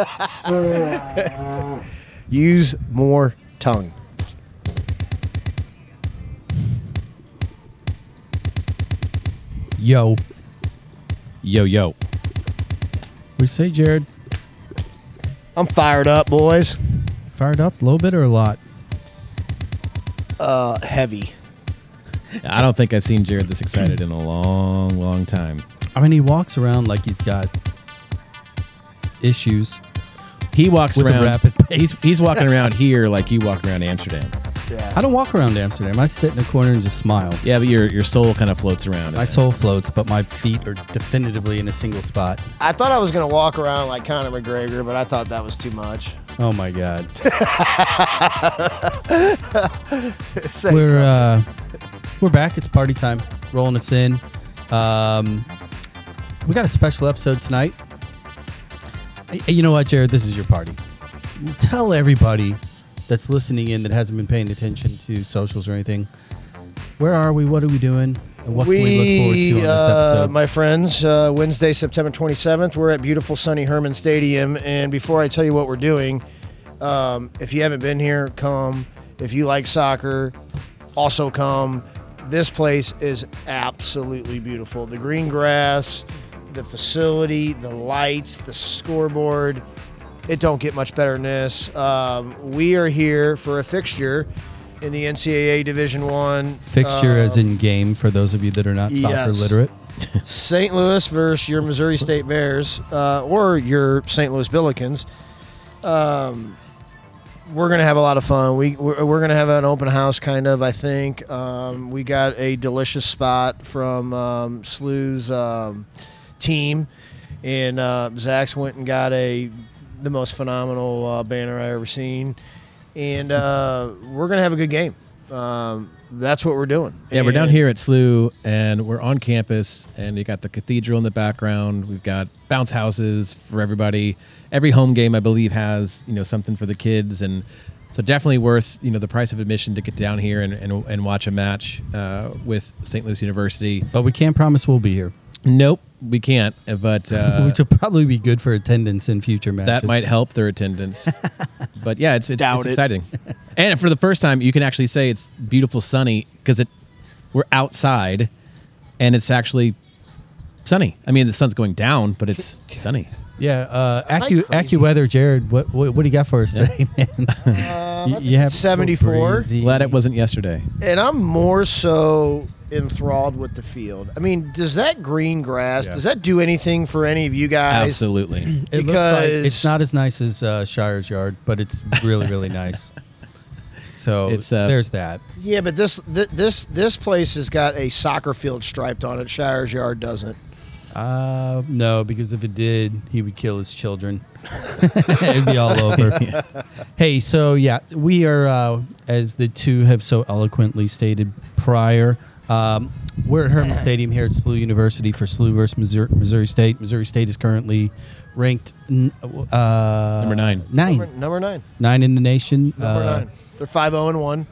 Use more tongue. Yo, Yo, yo. we say Jared I'm fired up, boys. fired up a little bit or a lot. Uh, heavy. I don't think I've seen Jared this excited in a long, long time. I mean, he walks around like he's got issues. He walks With around. rapid pace. He's he's walking around here like you walk around Amsterdam. Yeah. I don't walk around Amsterdam. I sit in a corner and just smile. Yeah, but your your soul kind of floats around. My soul floats, but my feet are definitively in a single spot. I thought I was gonna walk around like Conor McGregor, but I thought that was too much. Oh my god. We're uh, we're back. It's party time. Rolling us in. Um, we got a special episode tonight. You know what, Jared? This is your party. Tell everybody that's listening in that hasn't been paying attention to socials or anything. Where are we? What are we doing? And what can we look forward to on this uh, my friends, uh, Wednesday, September 27th, we're at beautiful sunny Hermann Stadium. And before I tell you what we're doing, um, if you haven't been here, come. If you like soccer, also come. This place is absolutely beautiful. The green grass, the facility, the lights, the scoreboard. It don't get much better than this. Um, we are here for a fixture in the NCAA Division One Fixture as um, in game for those of you that are not soccer yes. literate. St. Louis versus your Missouri State Bears uh, or your St. Louis Billikens. Um, we're gonna have a lot of fun. We we're, we're gonna have an open house, kind of. I think um, we got a delicious spot from um, SLU's um, team, and uh, Zach's went and got a the most phenomenal uh, banner I ever seen, and uh, we're gonna have a good game. Um, that's what we're doing. Yeah, we're down here at SLU, and we're on campus, and you got the cathedral in the background. We've got bounce houses for everybody. Every home game, I believe, has you know something for the kids, and so definitely worth you know the price of admission to get down here and and, and watch a match uh, with St. Louis University. But we can't promise we'll be here, Nope, we can't, uh, but uh, which will probably be good for attendance in future matches. that might help their attendance. but yeah, it's it's, Doubt it's it. exciting, and for the first time, you can actually say it's beautiful, sunny because it we're outside, and it's actually sunny. I mean, the sun's going down, but it's sunny. Yeah, uh, Am I Accu? AccuWeather, Jared. What, what what do you got for us today, man? Uh, you, I think you have 74. Glad it wasn't yesterday. And I'm more so enthralled with the field. I mean, does that green grass Yeah. does that do anything for any of you guys? Absolutely. It looks like it's not as nice as uh, Shire's Yard, but it's really really nice. So It's, uh, there's that. Yeah, but this th- this this place has got a soccer field striped on it. Shire's Yard doesn't. Uh, no, because if it did, he would kill his children. It'd be all over. Hey, so yeah, we are, uh, as the two have so eloquently stated prior, um, we're at Hermann Stadium here at SLU University for SLU versus Missouri, Missouri State. Missouri State is currently ranked n- uh, Number nine. Nine. Number, number nine. Nine in the nation. Number Uh, nine. They're five zero and one.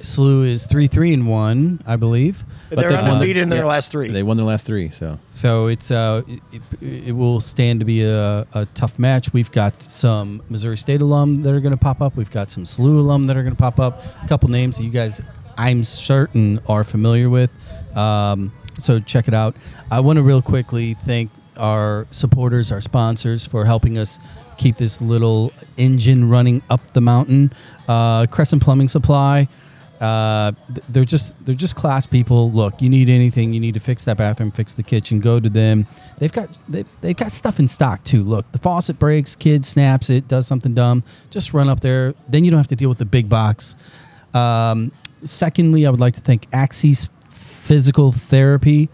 SLU is three three and one, I believe. But they're they've won undefeated in their yeah, last three. They won their last three, so So it's uh, it, it will stand to be a, a tough match. We've got some Missouri State alum that are going to pop up. We've got some SLU alum that are going to pop up. A couple names that you guys, I'm certain, are familiar with. Um, so check it out. I want to real quickly thank our supporters, our sponsors, for helping us keep this little engine running up the mountain. Uh, Crescent Plumbing Supply. Uh, they're just they're just class people. Look, you need anything, you need to fix that bathroom, fix the kitchen, go to them. They've got they they've got stuff in stock too. Look, the faucet breaks, kid snaps it, does something dumb, just run up there. Then you don't have to deal with the big box. Um, secondly, I would like to thank Axis Physical Therapy,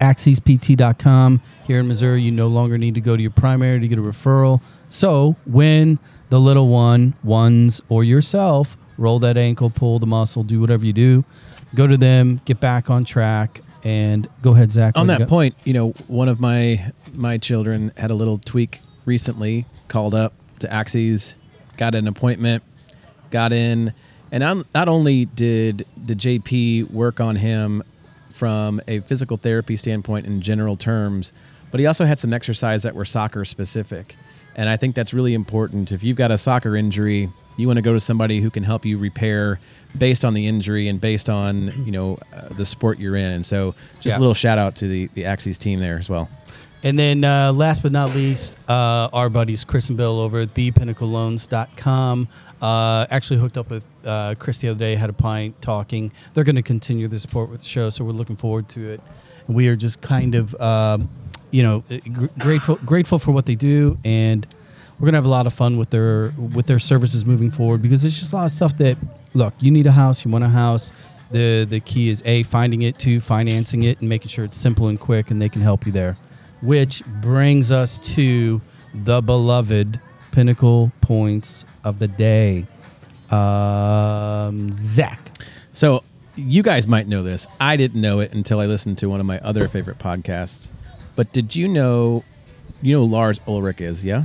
axispt.com. Here in Missouri, you no longer need to go to your primary to get a referral. So when the little one, ones, or yourself roll that ankle, pull the muscle, do whatever you do, go to them, get back on track, and go ahead, Zach. on what do you that point, you know, one of my my children had a little tweak recently. Called up to Axis, got an appointment, got in, and not, not only did the JP work on him from a physical therapy standpoint in general terms, but he also had some exercise that were soccer specific. And I think that's really important. If you've got a soccer injury, you want to go to somebody who can help you repair based on the injury and based on you know uh, the sport you're in. And so, just Yeah. a little shout out to the the Axis team there as well. And then uh, last but not least, uh, our buddies Chris and Bill over at thepinnacleloans.com uh, actually hooked up with uh, Chris the other day, had a pint talking. They're going to continue the support with the show, so we're looking forward to it. We are just kind of, um, you know, gr- grateful grateful for what they do, and we're gonna have a lot of fun with their with their services moving forward because it's just a lot of stuff that look. You need a house, you want a house. The the key is a finding it, two financing it, and making sure it's simple and quick, and they can help you there. Which brings us to the beloved pinnacle points of the day. Um, Zach. So you guys might know this. I didn't know it until I listened to one of my other favorite podcasts. But did you know you know who Lars Ulrich is, yeah?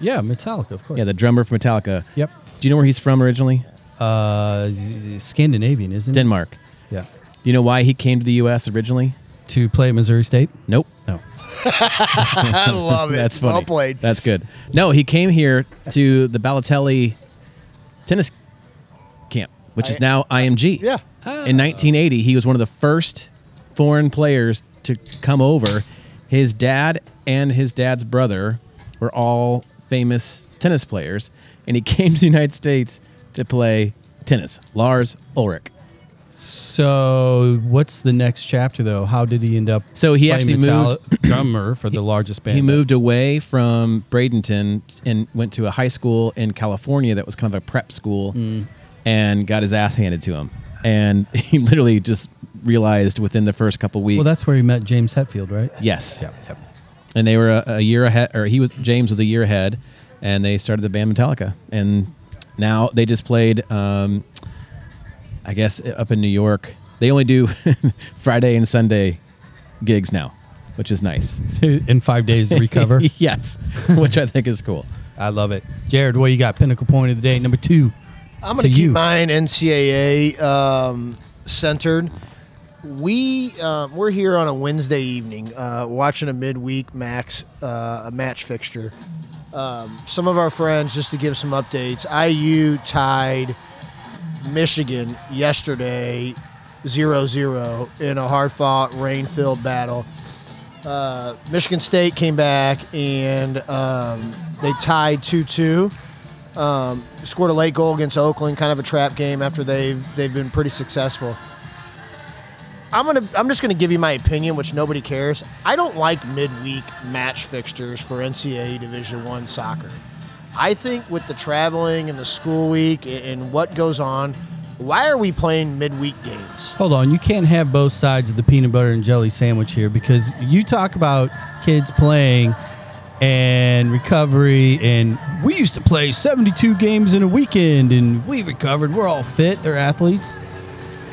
Yeah, Metallica, of course. Yeah, the drummer for Metallica. Yep. Do you know where he's from originally? Uh, Scandinavian, isn't it? Denmark. Yeah. Do you know why he came to the US originally? To play at Missouri State? Nope. No. I love it. That's funny. Well played. That's good. No, he came here to the Bollettieri tennis camp, which is I- now IMG. Yeah. In 1980, he was one of the first foreign players to come over. His dad and his dad's brother were all famous tennis players, and he came to the United States to play tennis. Lars Ulrich. So, what's the next chapter, though? How did he end up? So he actually moved- drummer for the largest band. He moved away from Bradenton and went to a high school in California that was kind of a prep school mm. and got his ass handed to him. And he literally just realized within the first couple weeks. Well, that's where he met James Hetfield, right? yes. Yep. Yep. And they were a, a year ahead, or he was James was a year ahead, and they started the band Metallica. And now they just played, um, I guess, up in New York. They only do Friday and Sunday gigs now, which is nice. In five days to recover. yes, which I think is cool. I love it. Jared, what you got? Pinnacle point of the day, number two. I'm going to To keep you. mine NCAA um, centered. We um, we're here on a Wednesday evening uh, watching a midweek max uh, a match fixture. Um, some of our friends, just to give some updates, IU tied Michigan yesterday 0-0 in a hard-fought, rain-filled battle. Uh, Michigan State came back and um, they tied 2-2 um, scored a late goal against Oakland, kind of a trap game after they've they've been pretty successful. I'm gonna I'm just gonna give you my opinion, which nobody cares. I don't like midweek match fixtures for NCAA Division One soccer. I think with the traveling and the school week and, what goes on, why are we playing midweek games? Hold on, you can't have both sides of the peanut butter and jelly sandwich here because you talk about kids playing and recovery, and we used to play 72 games in a weekend, and we recovered. We're all fit. They're athletes.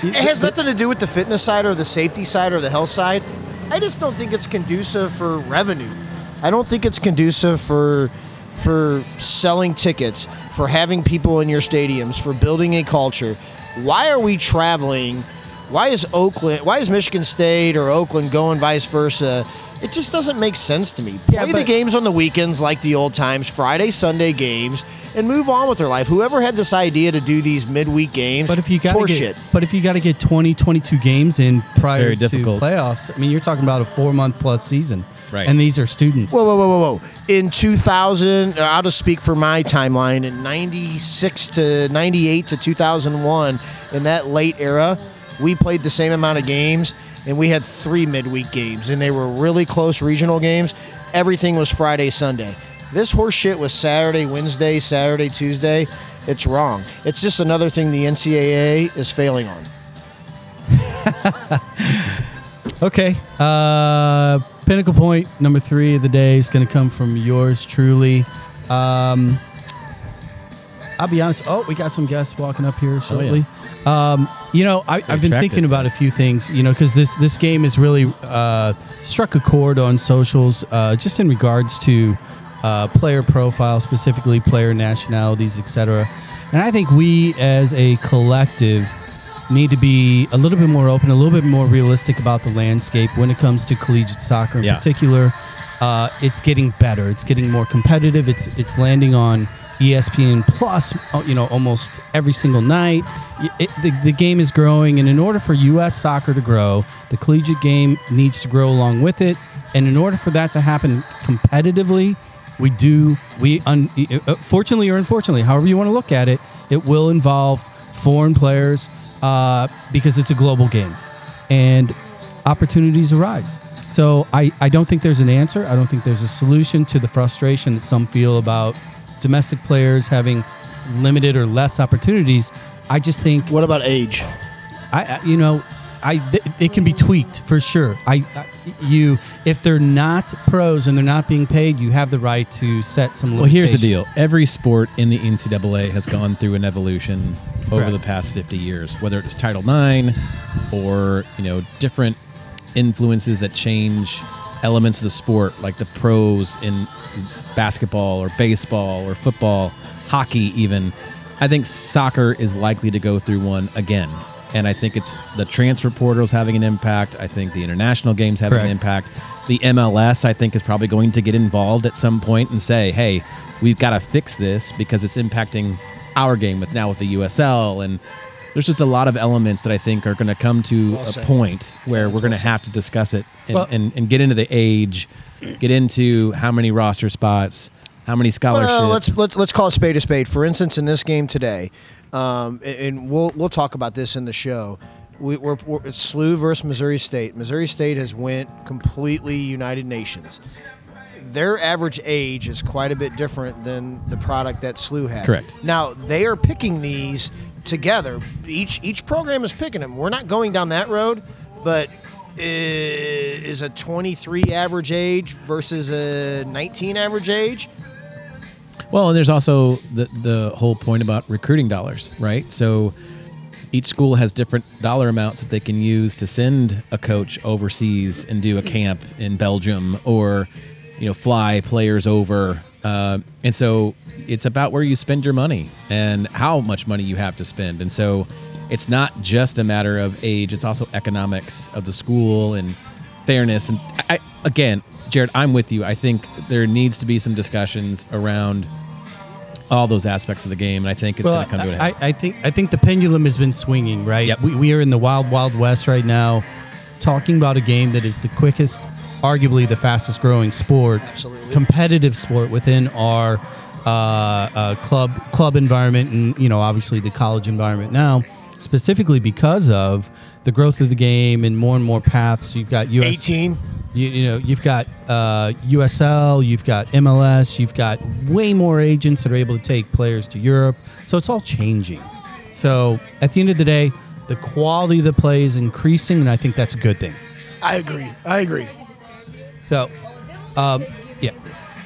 It has nothing to do with the fitness side or the safety side or the health side. I just don't think it's conducive for revenue. I don't think it's conducive for for selling tickets, for having people in your stadiums, for building a culture. Why are we traveling? Why is Oakland? Why is Michigan State or Oakland going vice versa? It just doesn't make sense to me. Yeah, Play the games on the weekends like the old times, Friday, Sunday games, and move on with their life. Whoever had this idea to do these midweek games, But if you got to get, but if you got to get 20, 22 games in prior Very to difficult. playoffs, I mean, you're talking about a four month plus season, Right. And these are students. Whoa, whoa, whoa, whoa, whoa. In 2000, uh, I'll just speak for my timeline. In 96 to 98 to 2001, in that late era, we played the same amount of games and we had three midweek games and they were really close regional games. Everything was Friday, Sunday. This horse shit was Saturday, Wednesday, Saturday, Tuesday. It's wrong. It's just another thing the NCAA is failing on. Okay. Uh, pinnacle point number three of the day is going to come from yours truly. Um, I'll be honest. Oh, we got some guests walking up here shortly. Um, you know, I, I've been thinking about a few things. You know, because this this game has really uh, struck a chord on socials, uh, just in regards to uh, player profile, specifically player nationalities, etc. And I think we, as a collective, need to be a little bit more open, a little bit more realistic about the landscape when it comes to collegiate soccer in Yeah. particular. uh, it's getting better. It's getting more competitive. It's it's landing on ESPN Plus, uh, you know, almost every single night. It, the, the game is growing, and in order for U.S. soccer to grow, the collegiate game needs to grow along with it. And in order for that to happen competitively, we do we un, uh, fortunately or unfortunately, however you want to look at it, it will involve foreign players uh, because it's a global game, and opportunities arise. So I, I don't think there's an answer. I don't think there's a solution to the frustration that some feel about domestic players having limited or less opportunities. I just think What about age? I, I you know, I th- it can be tweaked for sure. I, I you if they're not pros and they're not being paid, you have the right to set some. Well, here's the deal. Every sport in the NCAA has gone through an evolution over Correct. the past 50 years, whether it was Title IX or, you know, different influences that change elements of the sport, like the pros in basketball or baseball or football, hockey, even. I think soccer is likely to go through one again. And I think it's the transfer portal is having an impact. I think the international games having an impact. The MLS, I think, is probably going to get involved at some point and say, hey, we've got to fix this because it's impacting our game with now with the USL. And there's just a lot of elements that I think are going to come to Well a said. point where that's we're going to well said. have to discuss it and, Well- and, and get into the age, get into how many roster spots, how many scholarships. Well, let's let's let's call a spade a spade. For instance, in this game today, um, and- and we'll we'll talk about this in the show. We, we're, we're it's SLU versus Missouri State. Missouri State has went completely United Nations. Their average age is quite a bit different than the product that SLU had. Correct. Now they are picking these together. Each each program is picking them. We're not going down that road, but is a 23 average age versus a 19 average age? Well, and there's also the the whole point about recruiting dollars, right? So each school has different dollar amounts that they can use to send a coach overseas and do a camp in Belgium or you know fly players over. Uh, and so it's about where you spend your money and how much money you have to spend. And so it's not just a matter of age; it's also economics of the school and fairness. And I, again, Jared, I'm with you. I think there needs to be some discussions around all those aspects of the game, and I think it's Well, going to come to a I, head. I think I think the pendulum has been swinging. Right. Yep. We, we are in the wild wild west right now, talking about a game that is the quickest, arguably the fastest growing sport, Absolutely. competitive sport within our uh, uh, club club environment, and you know obviously the college environment now, specifically because of the growth of the game and more and more paths. You've got US 18. You, you know, you've got uh, USL, you've got MLS, you've got way more agents that are able to take players to Europe. So it's all changing. So at the end of the day, the quality of the play is increasing, and I think that's a good thing. I agree. I agree. So, um, yeah.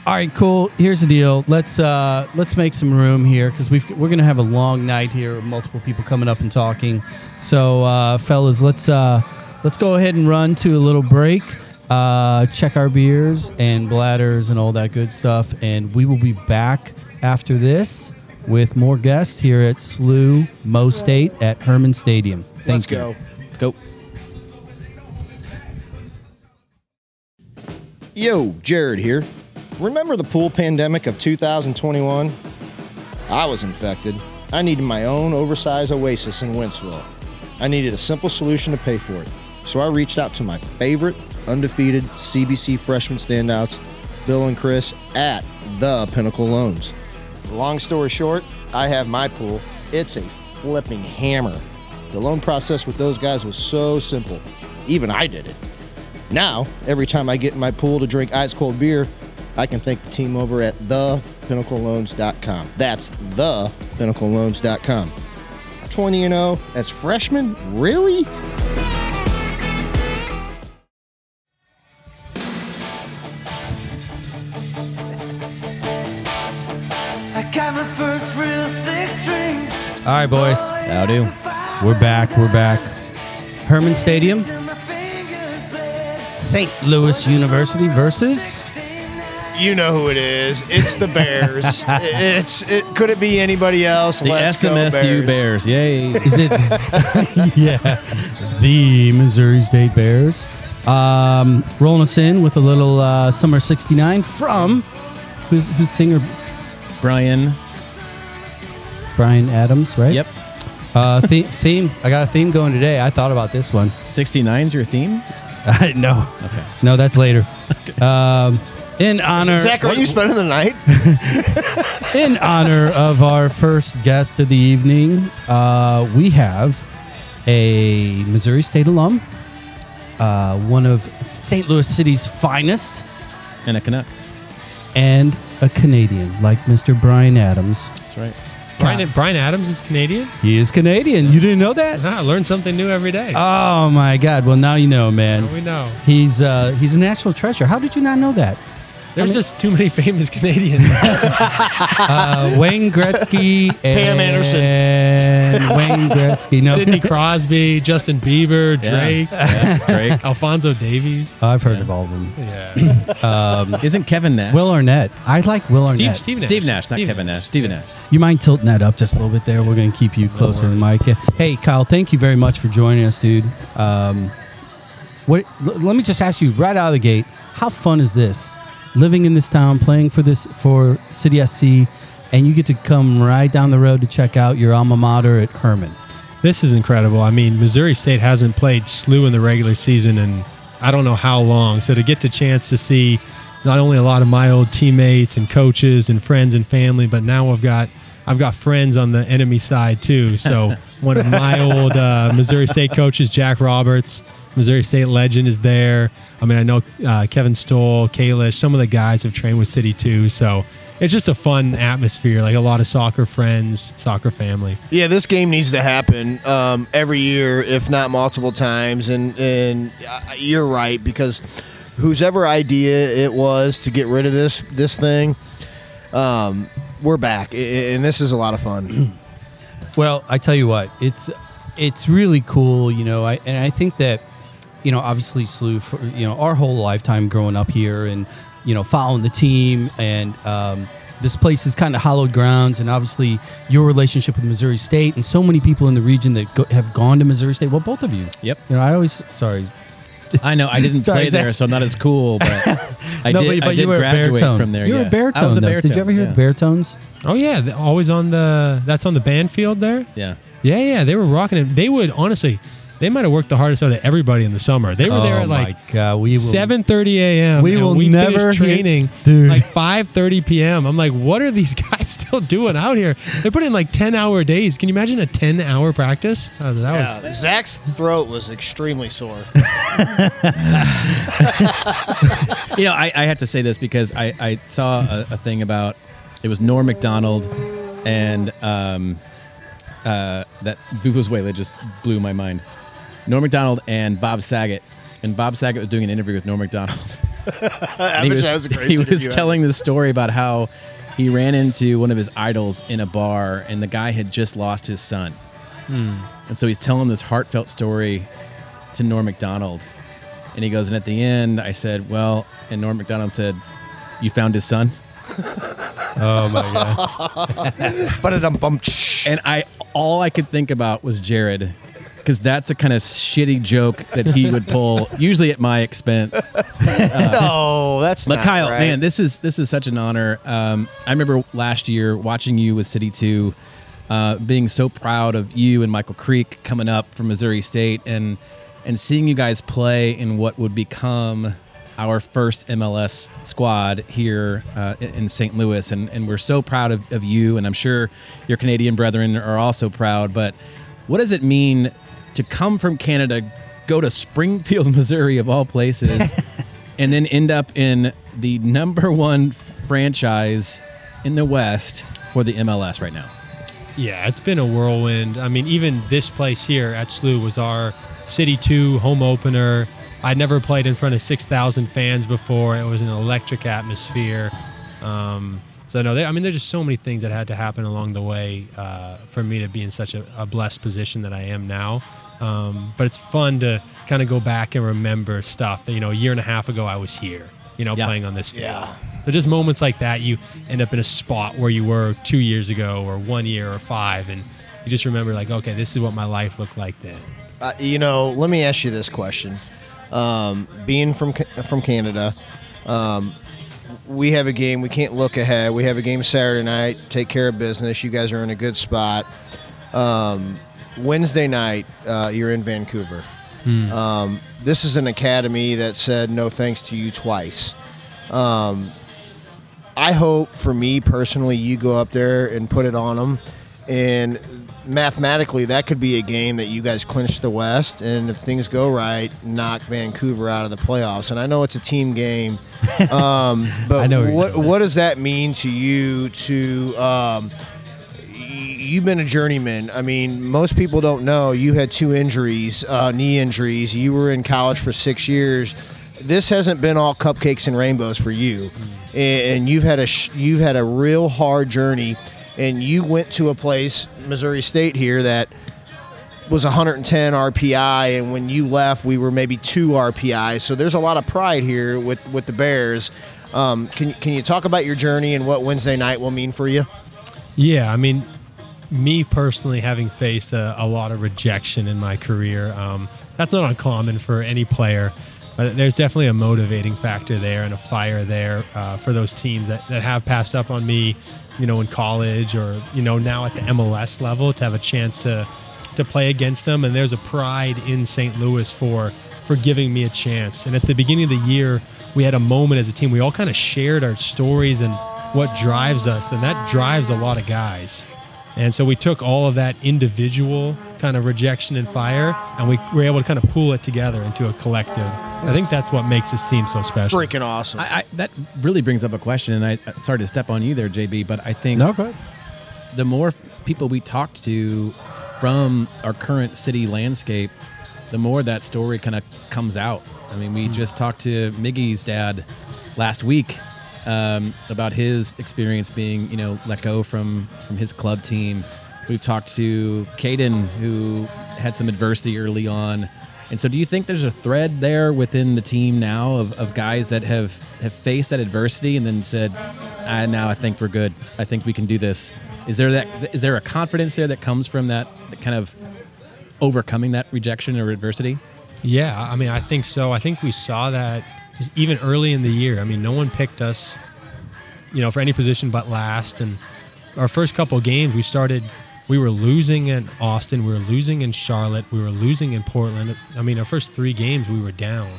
All right, cool. Here's the deal. Let's uh, let's make some room here because we we're gonna have a long night here, with multiple people coming up and talking. So, uh, fellas, let's uh, let's go ahead and run to a little break. Uh, check our beers and bladders and all that good stuff, and we will be back after this with more guests here at SLU Mo State at Hermann Stadium. Thank Let's you. go. Let's go. Yo, Jared here. Remember the pool pandemic of 2021? I was infected. I needed my own oversized oasis in Wentzville. I needed a simple solution to pay for it. So I reached out to my favorite undefeated CBC freshman standouts, Bill and Chris, at the Pinnacle Loans. Long story short, I have my pool. It's a flipping hammer. The loan process with those guys was so simple. Even I did it. Now, every time I get in my pool to drink ice cold beer, I can thank the team over at thepinnacleloans.com. That's thepinnacleloans.com. 20 and 0 as freshmen? Really? All right, boys. How do? We're back. We're back. Hermann Stadium, Till my fingers bled. St. Louis University versus. You know who it is. It's the Bears. it's it could it be anybody else? The Let's go SMSU Bears. Yay. Is it? yeah, the Missouri State Bears. Um, rolling us in with a little uh, Summer 69 from, who's, who's singer? Bryan. Bryan Adams, right? Yep. Uh, the- theme. I got a theme going today. I thought about this one. 69's your theme? no. Okay. No, that's later. Um, in honor. Zach, are you spending the night? In honor of our first guest of the evening, uh, we have a Missouri State alum, uh, one of St. Louis City's finest, And a Canuck. and a Canadian like Mr. Bryan Adams. That's right. Bryan, Bryan Adams is Canadian. He is Canadian. You didn't know that? Ah, I learn something new every day. Oh my God! Well, now you know, man. we know. He's uh, he's a national treasure. How did you not know that? There's mean- just too many famous Canadians. Uh, Wayne Gretzky and Pam Anderson. Wayne Gretzky. No, Sidney Crosby, Justin Bieber, Drake, Yeah, Drake. Alfonso Davies. I've heard of all of them. Yeah. Isn't Kevin Nash? Will Arnett. I like Will Steve, Arnett. Steve Nash. Steve Nash, not Steve Kevin Nash. Steven Nash. You mind tilting that up just a little bit there? We're going to keep you closer to the mic. Hey, Kyle, thank you very much for joining us, dude. Um, what? l- let me just ask you right out of the gate: How fun is this? Living in this town, playing for this for City SC, and you get to come right down the road to check out your alma mater at Hermann. This is incredible. I mean, Missouri State hasn't played SLU in the regular season in I don't know how long. So to get the chance to see not only a lot of my old teammates and coaches and friends and family, but now I've got I've got friends on the enemy side too. So one of my old uh, Missouri State coaches, Jack Roberts, Missouri State legend, is there. I mean, I know uh, Kevin Stoll, Kalish, some of the guys have trained with City too. So it's just a fun atmosphere, like a lot of soccer friends, soccer family. Yeah, this game needs to happen um, every year, if not multiple times. And and uh, you're right because whose ever idea it was to get rid of this this thing, um, we're back, I- I- and this is a lot of fun. Well, I tell you what, it's it's really cool, you know. I and I think that you know, obviously, SLU, for, you know, our whole lifetime growing up here and you know, following the team and. Um, this place is kind of hallowed grounds, and obviously your relationship with Missouri State, and so many people in the region that go, have gone to Missouri State. Well, both of you. Yep. You know, I always sorry. I know. I didn't Sorry, play Zach. there, so I'm not as cool, but I No, did, but, but I you did were graduate baritone. from there. You were yeah. a baritone. I was a baritone. Did you ever hear yeah. the baritones? Oh yeah, always on the that's on the band field there. Yeah. Yeah, yeah, they were rocking it. They would honestly, they might have worked the hardest out of everybody in the summer. They were there oh at like my God, we will, seven thirty a.m. We and will we never finished hear- training Dude. like five thirty p.m. I'm like, what are these guys still doing out here? They're putting in like ten hour days. Can you imagine a ten hour practice? Uh, that was Zach's throat was extremely sore. You know, I, I have to say this because I, I saw a, a thing about it was Norm Macdonald and um, uh, that Vuvuzela just blew my mind. Norm Macdonald and Bob Saget, and Bob Saget was doing an interview with Norm Macdonald. I he was, was a great he was telling the story about how he ran into one of his idols in a bar, and the guy had just lost his son, hmm. and so he's telling this heartfelt story to Norm Macdonald, and he goes, and at the end, I said, well, and Norm Macdonald said, "You found his son," Oh my God. Ba-da-dum-bum. and I all I could think about was Jared. Because that's the kind of shitty joke that he would pull, usually at my expense. no, that's But not Kyle, right. man, this is this is such an honor. Um, I remember last year watching you with City Two, uh, being so proud of you and Michael Creek coming up from Missouri State, and and seeing you guys play in what would become our first MLS squad here uh, in- in St. Louis, and and we're so proud of, of you, and I'm sure your Canadian brethren are also proud. But what does it mean to come from Canada, go to Springfield, Missouri, of all places? and then end up in the number one franchise in the West for the MLS right now. Yeah, it's been a whirlwind. I mean, even this place here at SLU was our City 2 home opener. I'd never played in front of 6,000 fans before. It was an electric atmosphere. Um, so, no, there, I mean, there's just so many things that had to happen along the way uh, for me to be in such a, a blessed position that I am now. Um, but it's fun to kind of go back and remember stuff that, you know, a year and a half ago I was here, you know, Yeah. playing on this field. Yeah. So just moments like that, you end up in a spot where you were two years ago, or one year, or five, and you just remember like, okay, this is what my life looked like then. Uh, you know, let me ask you this question: Um, being from from Canada, um, we have a game. We can't look ahead. We have a game Saturday night. Take care of business. You guys are in a good spot. Um, Wednesday night, uh, you're in Vancouver. Um, this is an academy that said no thanks to you twice. Um, I hope for me personally, you go up there and put it on them. And mathematically, that could be a game that you guys clinch the West. And if things go right, knock Vancouver out of the playoffs. And I know it's a team game. Um, but I know what, what does that mean to you to. You've been a journeyman. I mean, most people don't know you had two injuries, uh, knee injuries. You were in college for six years. This hasn't been all cupcakes and rainbows for you, and you've had a you've had a real hard journey. And you went to a place, Missouri State here, that was 110 RPI, and when you left, we were maybe two RPI. So there's a lot of pride here with with the Bears. Um, can can you talk about your journey and what Wednesday night will mean for you? Yeah, I mean, me personally, having faced a, a lot of rejection in my career, um, that's not uncommon for any player. But there's definitely a motivating factor there and a fire there uh, for those teams that, that have passed up on me, you know, in college or you know now at the MLS level to have a chance to to play against them. And there's a pride in St. Louis for for giving me a chance. And at the beginning of the year, we had a moment as a team. We all kind of shared our stories and what drives us, and that drives a lot of guys. And so we took all of that individual kind of rejection and fire, and we were able to kind of pull it together into a collective. I think that's what makes this team so special. Freaking awesome! I, I, that really brings up a question, and I sorry to step on you there, JB, but I think No, go ahead. the more people we talk to from our current city landscape, the more that story kind of comes out. I mean, we hmm. just talked to Miggy's dad last week um, about his experience being, you know, let go from from his club team. We've talked to Caden, who had some adversity early on. And so, do you think there's a thread there within the team now of, of guys that have, have faced that adversity and then said, ah, now I think we're good. I think we can do this. Is there that? Is there a confidence there that comes from that, that kind of overcoming that rejection or adversity? Yeah, I mean, I think so. I think we saw that even early in the year. I mean, no one picked us, you know, for any position but last. And our first couple games, we started, we were losing in Austin, we were losing in Charlotte, we were losing in Portland. I mean, our first three games, we were down.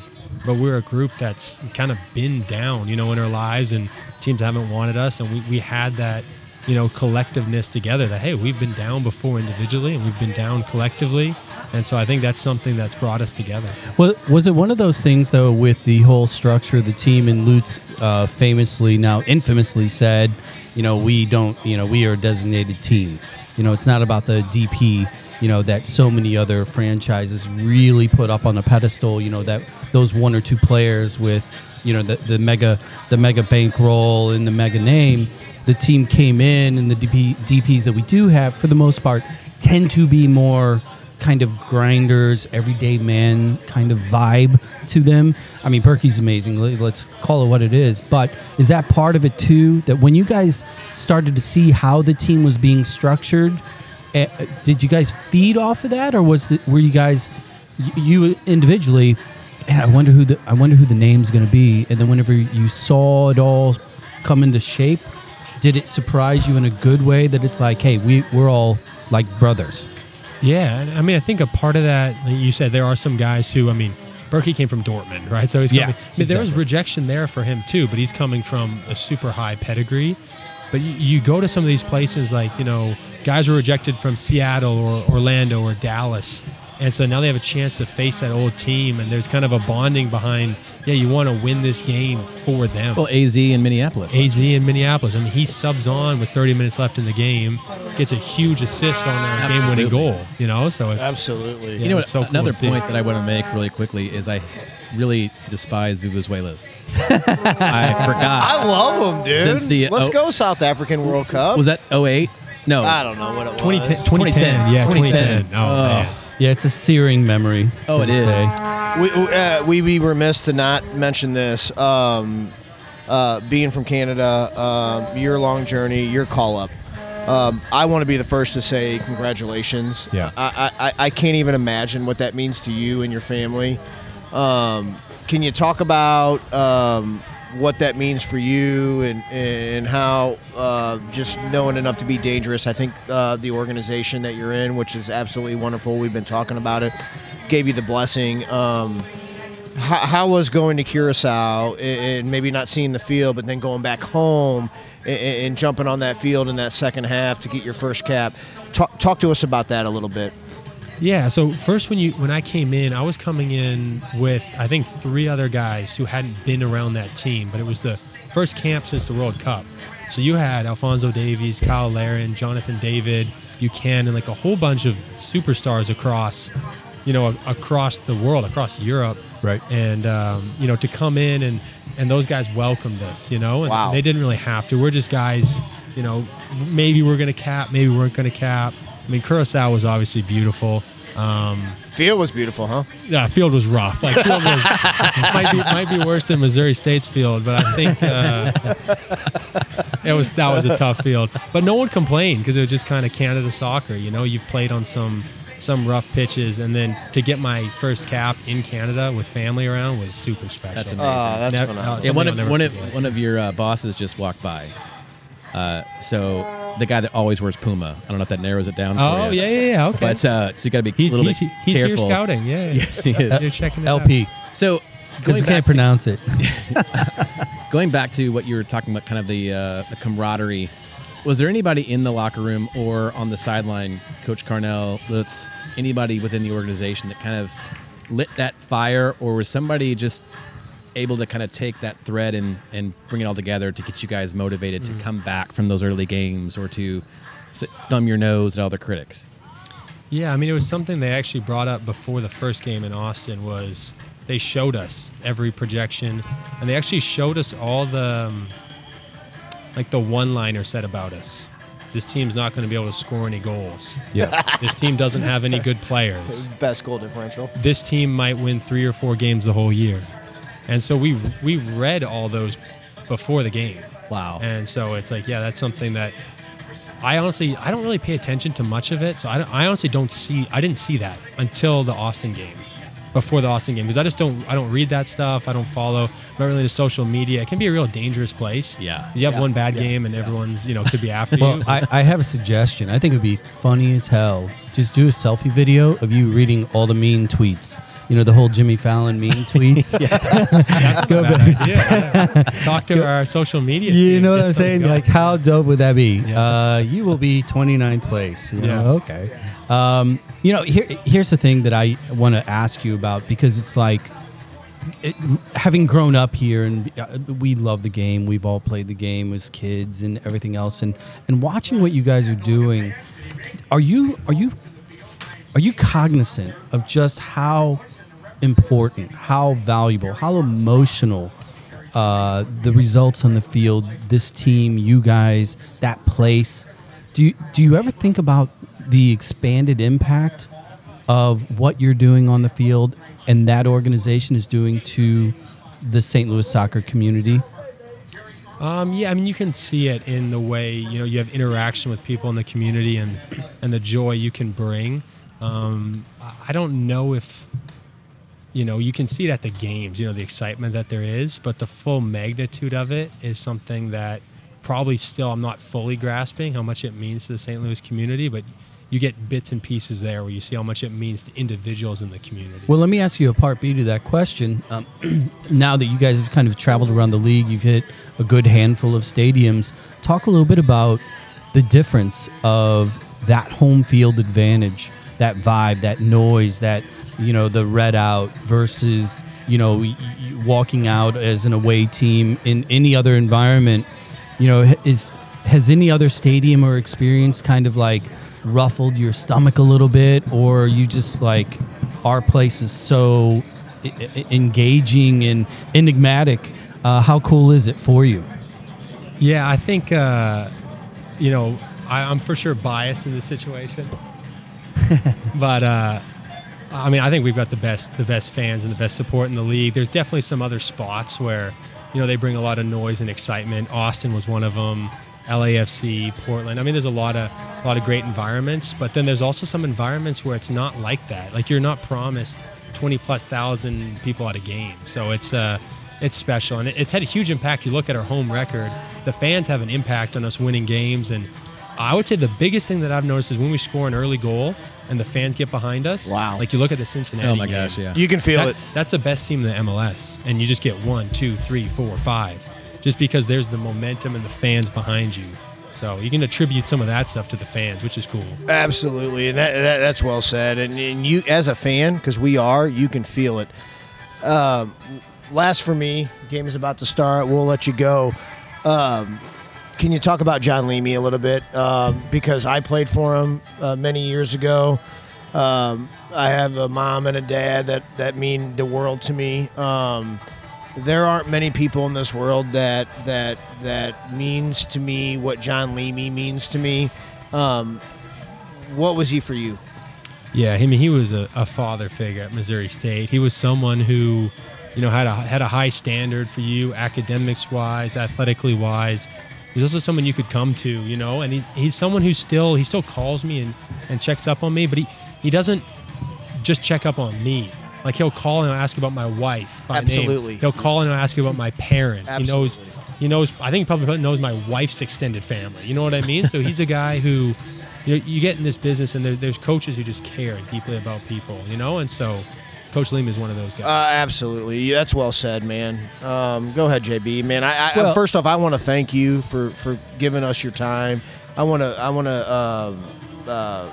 But we're a group that's kind of been down, you know, in our lives, and teams haven't wanted us. And we, we had that, you know, collectiveness together that, hey, we've been down before individually and we've been down collectively. And so I think that's something that's brought us together. Was, was it one of those things though with the whole structure of the team and Lutz uh, famously now infamously said, you know, we don't, you know, we are a designated team. You know, it's not about the DP, you know, that so many other franchises really put up on a pedestal, you know, that those one or two players with, you know, the, the mega the mega bankroll and the mega name, the team came in and the DP, DPs that we do have for the most part tend to be more kind of grinders, everyday man kind of vibe to them. I mean, Bürki's amazing. Let- Let's call it what it is. But is that part of it too? That when you guys started to see how the team was being structured, eh, did you guys feed off of that, or was the, were you guys you individually? And I wonder who the I wonder who the name's going to be. And then whenever you saw it all come into shape, did it surprise you in a good way that it's like, hey, we we're all like brothers? Yeah, I mean, I think a part of that, like you said, there are some guys who, I mean, Bürki came from Dortmund, right? So he's Yeah, coming. I mean, There was rejection there for him too, but he's coming from a super high pedigree. But you, you go to some of these places, like you know, guys were rejected from Seattle or Orlando or Dallas, and so now they have a chance to face that old team, and there's kind of a bonding behind. Yeah, you want to win this game for them. Well, AZ in Minneapolis. AZ in Minneapolis. I mean, he subs on with 30 minutes left in the game, gets a huge assist on a game-winning goal. You know, so it's Absolutely. You know what? it's so another to see. point that I want to make really quickly is I really despise Vuvuzelas. I forgot. I love them, dude. Since the- Let's oh- go South African World Cup. Was that 08? No. I don't know what it 2010, was. 2010, yeah, 2010. 2010. Oh, Oh. Yeah, it's a searing memory. Oh, it is. We we, uh, we be remiss to not mention this. Um, uh, being from Canada, um, year long journey, your call up. Um, I want to be the first to say congratulations. Yeah. I, I, I- I can't even imagine what that means to you and your family. Um, can you talk about um, what that means for you and and how uh, just knowing enough to be dangerous? I think uh, the organization that you're in, which is absolutely wonderful. We've been talking about it. Gave you the blessing. Um, how, how was going to Curacao and- maybe not seeing the field, but then going back home and, and jumping on that field in that second half to get your first cap? Talk, talk to us about that a little bit. Yeah. So first, when you when I came in, I was coming in with I think three other guys who hadn't been around that team, but it was the first camp since the World Cup. So you had Alfonso Davies, Kyle Larin, Jonathan David, Buchanan, like a whole bunch of superstars across, you know, across the world, across Europe. Right. And um, you know, to come in and and those guys welcomed us, you know, and Wow. they didn't really have to. We're just guys, you know, maybe we're gonna cap, maybe we weren't gonna cap. I mean, Curacao was obviously beautiful. Um, Field was beautiful, huh? yeah, field was rough. Like field was, might be might be worse than Missouri State's field, but I think uh, it was that was a tough field. But no one complained because it was just kind of Canada soccer. You know, you've played on some some rough pitches, and then to get my first cap in Canada with family around was super special. That's amazing. Oh, that's Nev- phenomenal. uh, Yeah, one of one of one of your uh, bosses just walked by. Uh, so the guy that always wears Puma. I don't know if that narrows it down. Oh for you. yeah, yeah, yeah. Okay. But uh, so you got to be he's a little he's, bit he's here scouting. Yeah. yeah. Yes, he is. You're checking it out. LP So because going we can't to- pronounce it. going back to what you were talking about, kind of the uh, the camaraderie. Was there anybody in the locker room or on the sideline, Coach Carnell? That's anybody within the organization that kind of lit that fire, or was somebody just able to kind of take that thread and and bring it all together to get you guys motivated to come back from those early games, or to sit, thumb your nose at all the critics? Yeah, I mean, it was something they actually brought up before the first game in Austin. Was they showed us every projection, and they actually showed us all the um, like the one-liner said about us. This team's not going to be able to score any goals. Yeah. This team doesn't have any good players. Best goal differential. This team might win three or four games the whole year, and so we we read all those before the game. Wow. And so it's like, yeah, that's something that I honestly I don't really pay attention to much of it. So I, don't- I honestly don't see I didn't see that until the Austin game, before the Austin game, because I just don't I don't read that stuff. I don't follow. I'm not really into social media. It can be a real dangerous place. Yeah. You have Yeah. one bad Yeah. game and everyone's you know could be after Well, you. I, I have a suggestion. I think it would be funny as hell. Just do a selfie video of you reading all the mean tweets. You know, the whole Jimmy Fallon mean tweets. That's Go back. yeah. Talk to our social media. You team. know what I'm saying? Like, how dope would that be? Yeah. Uh, you will be 29th place. You know? Yeah. Okay. Um, you know, here, here's the thing that I want to ask you about because it's like, it, having grown up here and uh, we love the game, we've all played the game as kids and everything else, and and watching what you guys are doing, are you are you are you cognizant of just how important, how valuable, how emotional uh, the results on the field, this team, you guys, that place? Do you, do you ever think about the expanded impact of what you're doing on the field and that organization is doing to the St. Louis soccer community? Um, yeah, I mean, you can see it in the way you know you have interaction with people in the community and and the joy you can bring. Um, I- I don't know if you know you can see it at the games, you know, the excitement that there is, but the full magnitude of it is something that probably still I'm not fully grasping how much it means to the St. Louis community, but you get bits and pieces there where you see how much it means to individuals in the community. Well, let me ask you a part B to that question. Um, now that you guys have kind of traveled around the league, you've hit a good handful of stadiums. Talk a little bit about the difference of that home field advantage, that vibe, that noise, that you know the red out versus you know walking out as an away team in any other environment. You know, is has any other stadium or experience kind of like ruffled your stomach a little bit, or you just like our place is so engaging and enigmatic? Uh, how cool is it for you? Yeah, I think uh, you know I, I'm for sure biased in this situation, but uh, I mean I think we've got the best the best fans and the best support in the league. There's definitely some other spots where you know they bring a lot of noise and excitement. Austin was one of them. LAFC, Portland. I mean, there's a lot of a lot of great environments, but then there's also some environments where it's not like that. Like you're not promised 20 plus thousand people at a game. So it's uh, it's special and it, it's had a huge impact. You look at our home record, the fans have an impact on us winning games. And I would say the biggest thing that I've noticed is when we score an early goal and the fans get behind us. Wow. Like you look at the Cincinnati. Oh my game, gosh, yeah. You can feel that- it. That's the best team in the MLS, and you just get one, two, three, four, five, just because there's the momentum and the fans behind you. So you can attribute some of that stuff to the fans, which is cool. Absolutely, and that, that that's well said. And, and you, as a fan, because we are, you can feel it. Um, last for me, game is about to start. We'll let you go. Um, can you talk about Jon Leamy a little bit? Um, because I played for him uh, many years ago. Um, I have a mom and a dad that that mean the world to me. Um, there aren't many people in this world that that that means to me what Jon Leamy means to me. Um, what was he for you? Yeah, I mean, he was a, a father figure at Missouri State. He was someone who, you know, had a had a high standard for you, academics wise, athletically wise. He's also someone you could come to, you know, and he, he's someone who still he still calls me and, and checks up on me, but he, he doesn't just check up on me. Like he'll call and he'll ask about my wife by Absolutely. name. He'll call and he'll ask you about my parents. Absolutely. He knows he knows I think he probably knows my wife's extended family. You know what I mean? So he's a guy who you, know, you get in this business and there, there's coaches who just care deeply about people, you know? And so Coach Leamy is one of those guys. Uh, absolutely, Yeah, that's well said, man. Um, go ahead, JB, man. I, I Well- first off, I want to thank you for for giving us your time. I want to I want to um uh,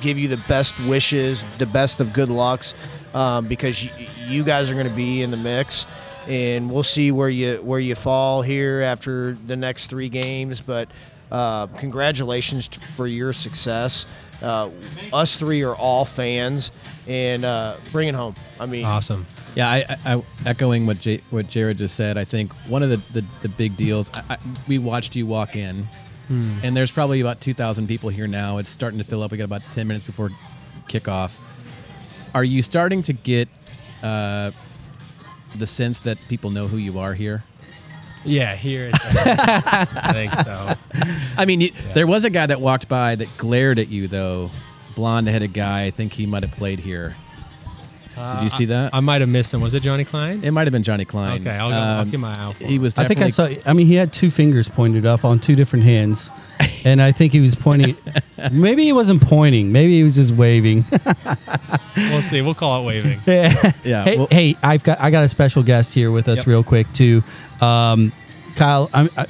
give you the best wishes, the best of good lucks, um, because you, you guys are going to be in the mix, and we'll see where you where you fall here after the next three games. But uh, congratulations t- for your success. Uh, us three are all fans, and uh, bring it home. I mean, awesome. Yeah, I, I, I echoing what J, what Jared just said. I think one of the the, the big deals. I, I, we watched you walk in, and there's probably about two thousand people here now. It's starting to fill up. We got about ten minutes before kickoff. Are you starting to get uh, the sense that people know who you are here? Yeah, here it's I think so. I mean, you, there was a guy that walked by that glared at you though, blonde-headed guy. I think he might have played here. Did you see that? I might have missed him. Was it Johnny Klein? it might have been Johnny Klein. Okay, I'll go- I'll Um, keep my eye out for He him. was. I think I saw. I mean, he had two fingers pointed up on two different hands, and I think he was pointing. maybe he wasn't pointing. Maybe he was just waving. We'll see. We'll call it waving. Yeah, hey, well- hey, I've got I got a special guest here with us Yep. real quick too. Um, Kyle, I'm I,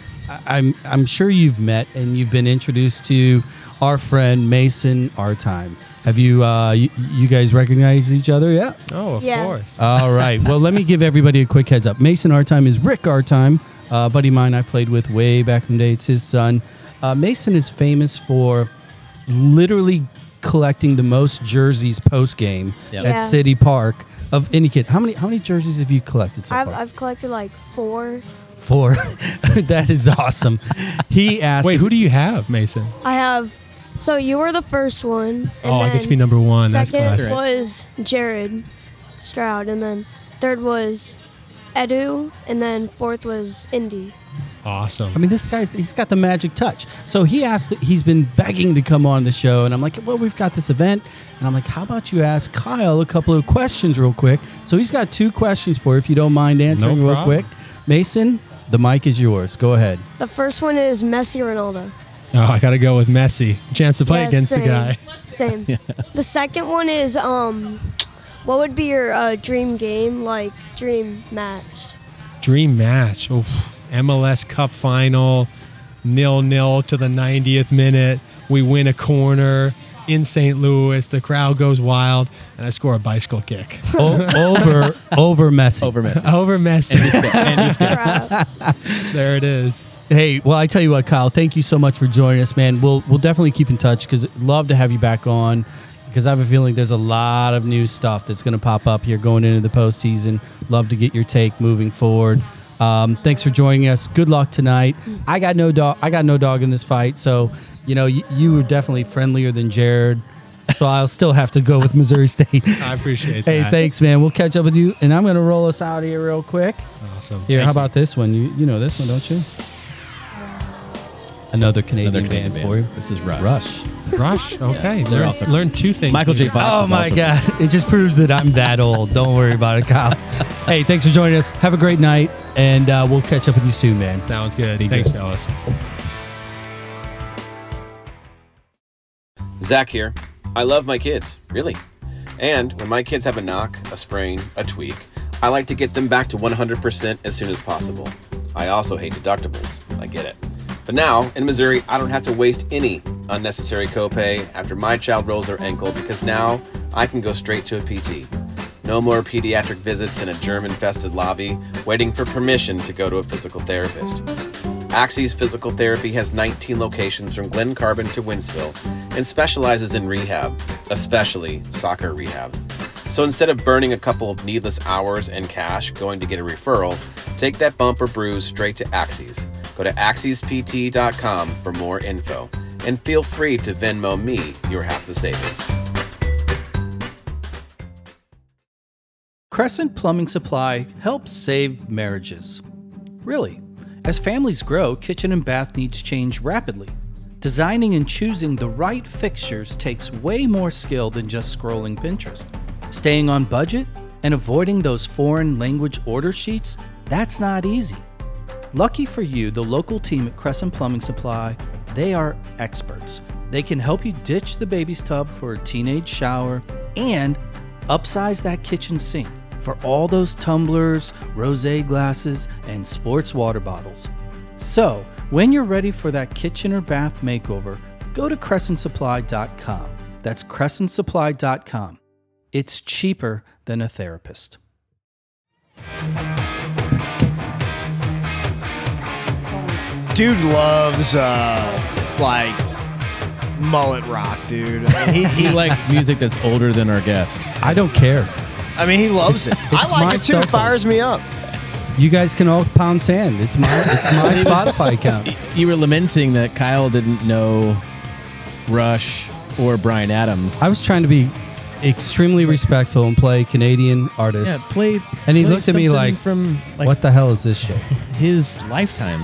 I'm I'm sure you've met and you've been introduced to our friend Mason Artime. Have you uh, you, you guys recognize each other? Yeah. Oh, of Yeah. course. All right. Well, let me give everybody a quick heads up. Mason Artime is Rick Artime, uh, buddy of mine I played with way back in the day. It's his son. Uh, Mason is famous for literally collecting the most jerseys post game Yep. at Yeah. City Park of any kid. How many how many jerseys have you collected so I've, far? I've collected like four. Four. that is awesome. He asked. Wait, who do you have, Mason? I have. So you were the first one. And oh, I get to then be number one. That's Second clutch. was Jared Stroud, and then third was Edu, and then fourth was Indy. Awesome. I mean, this guy's he's got the magic touch. So he asked, he's been begging to come on the show, and I'm like, well, we've got this event, and I'm like, how about you ask Kyle a couple of questions real quick? So he's got two questions for you, if you don't mind answering real problem. quick. Mason, the mic is yours. Go ahead. The first one is Messi Ronaldo. Oh, I got to go with Messi. Chance to play Yeah, against same. the guy. Same. The second one is um, what would be your uh, dream game, like dream match? Dream match. Oof. MLS Cup final, nil nil to the 90th minute. We win a corner in St. Louis. The crowd goes wild, and I score a bicycle kick O- over, over Messi. over Messi. over Messi. and he's got Crap. there it is. Hey, well, I tell you what, Kyle, thank you so much for joining us, man. We'll we'll definitely keep in touch because love to have you back on. Because I have a feeling there's a lot of new stuff that's going to pop up here going into the postseason. Love to get your take moving forward. Um, thanks for joining us. Good luck tonight. I got no dog. I got no dog in this fight, so you know you, you were definitely friendlier than Jared. So I'll still have to go with Missouri State. I appreciate hey, that. Hey, thanks, man. We'll catch up with you, and I'm going to roll us out here real quick. Awesome. Here, Thank how you. about this one? You you know this one, don't you? Another Canadian, Another band, Canadian for you. This is Rush. Rush. Rush. Okay. they're learn, also- learn two things. Michael J. Fox. Oh is my also- God! It just proves that I'm that old. Don't worry about it, Kyle. hey, thanks for joining us. Have a great night, and uh, we'll catch up with you soon, man. Sounds good. Be Thanks, good. fellas. Zach here. I love my kids, really. And when my kids have a knock, a sprain, a tweak, I like to get them back to 100% as soon as possible. I also hate deductibles. I get it. But now, in Missouri, I don't have to waste any unnecessary copay after my child rolls their ankle because now I can go straight to a PT. No more pediatric visits in a germ infested lobby waiting for permission to go to a physical therapist. Axis Physical Therapy has 19 locations from Glen Carbon to Wentzville and specializes in rehab, especially soccer rehab. So instead of burning a couple of needless hours and cash going to get a referral, take that bump or bruise straight to Axis. Go to axispt.com for more info and feel free to Venmo me your half the savings. Crescent Plumbing Supply helps save marriages. Really, as families grow, kitchen and bath needs change rapidly. Designing and choosing the right fixtures takes way more skill than just scrolling Pinterest. Staying on budget and avoiding those foreign language order sheets, that's not easy. Lucky for you, the local team at Crescent Plumbing Supply, they are experts. They can help you ditch the baby's tub for a teenage shower and upsize that kitchen sink for all those tumblers, rosé glasses, and sports water bottles. So, when you're ready for that kitchen or bath makeover, go to crescentsupply.com. That's crescentsupply.com. It's cheaper than a therapist. Dude loves uh like mullet rock, dude. I mean, he, He he likes music that's older than our guest. I don't care. I mean, he loves it. I like it too. cell It fires me up. You guys can all pound sand. It's my it's my Spotify account. You were lamenting that Kyle didn't know Rush or Bryan Adams. I was trying to be extremely respectful and play Canadian artists. yeah, played. And he played looked at me like, from like what the hell is this shit? his lifetime.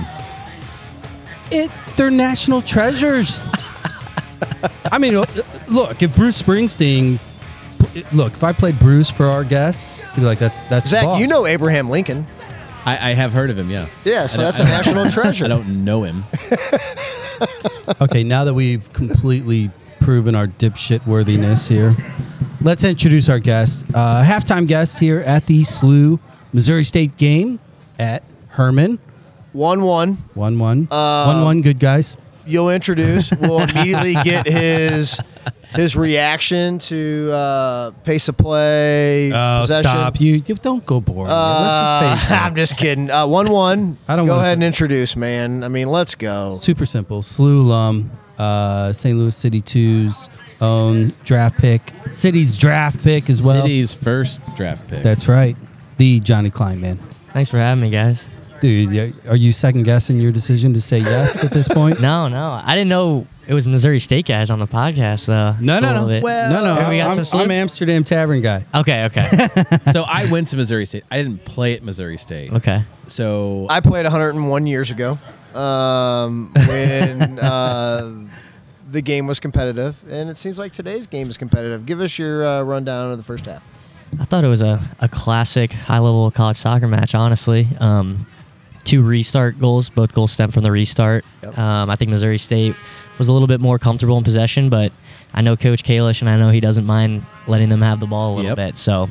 It, they're national treasures. I mean, look, if Bruce Springsteen, look, if I played Bruce for our guest, he'd be like, that's that's Zach, boss. you know Abraham Lincoln. I, I have heard of him. Yeah. Yeah, so that's a national treasure. I don't know him. Okay, now that we've completely proven our dipshit worthiness here, let's introduce our guest. Uh, halftime guest here at the SLU Missouri State game at Hermann. One one. 1 1. Uh, 1 1, good guys. You'll introduce. We'll immediately get his his reaction to uh, pace of play. Oh, possession. stop. You, you don't go boring. Uh, let's just say I'm just kidding. Uh, one one. I don't go ahead and introduce, man. I mean, let's go. super simple. SLU alum, uh, St. Louis City 2's own draft pick, City's draft pick as well. City's first draft pick. That's right. The Johnny Klein man. Thanks for having me, guys. Dude, are you second guessing your decision to say yes at this point? No, no, I didn't know it was Missouri State guys on the podcast. though. No, no, no. of it. no, no. We got I'm, some I'm Amsterdam Tavern guy. Okay, okay, so I went to Missouri State. I didn't play at Missouri State. okay. So I played 101 years ago um, when uh, the game was competitive, and it seems like today's game is competitive. Give us your uh, rundown of the first half. I thought it was a, a classic high level college soccer match. Honestly, um, two restart goals. Both goals stemmed from the restart. Yep. Um, I think Missouri State was a little bit more comfortable in possession, but I know Coach Kalish, and I know he doesn't mind letting them have the ball a little Yep. bit. So.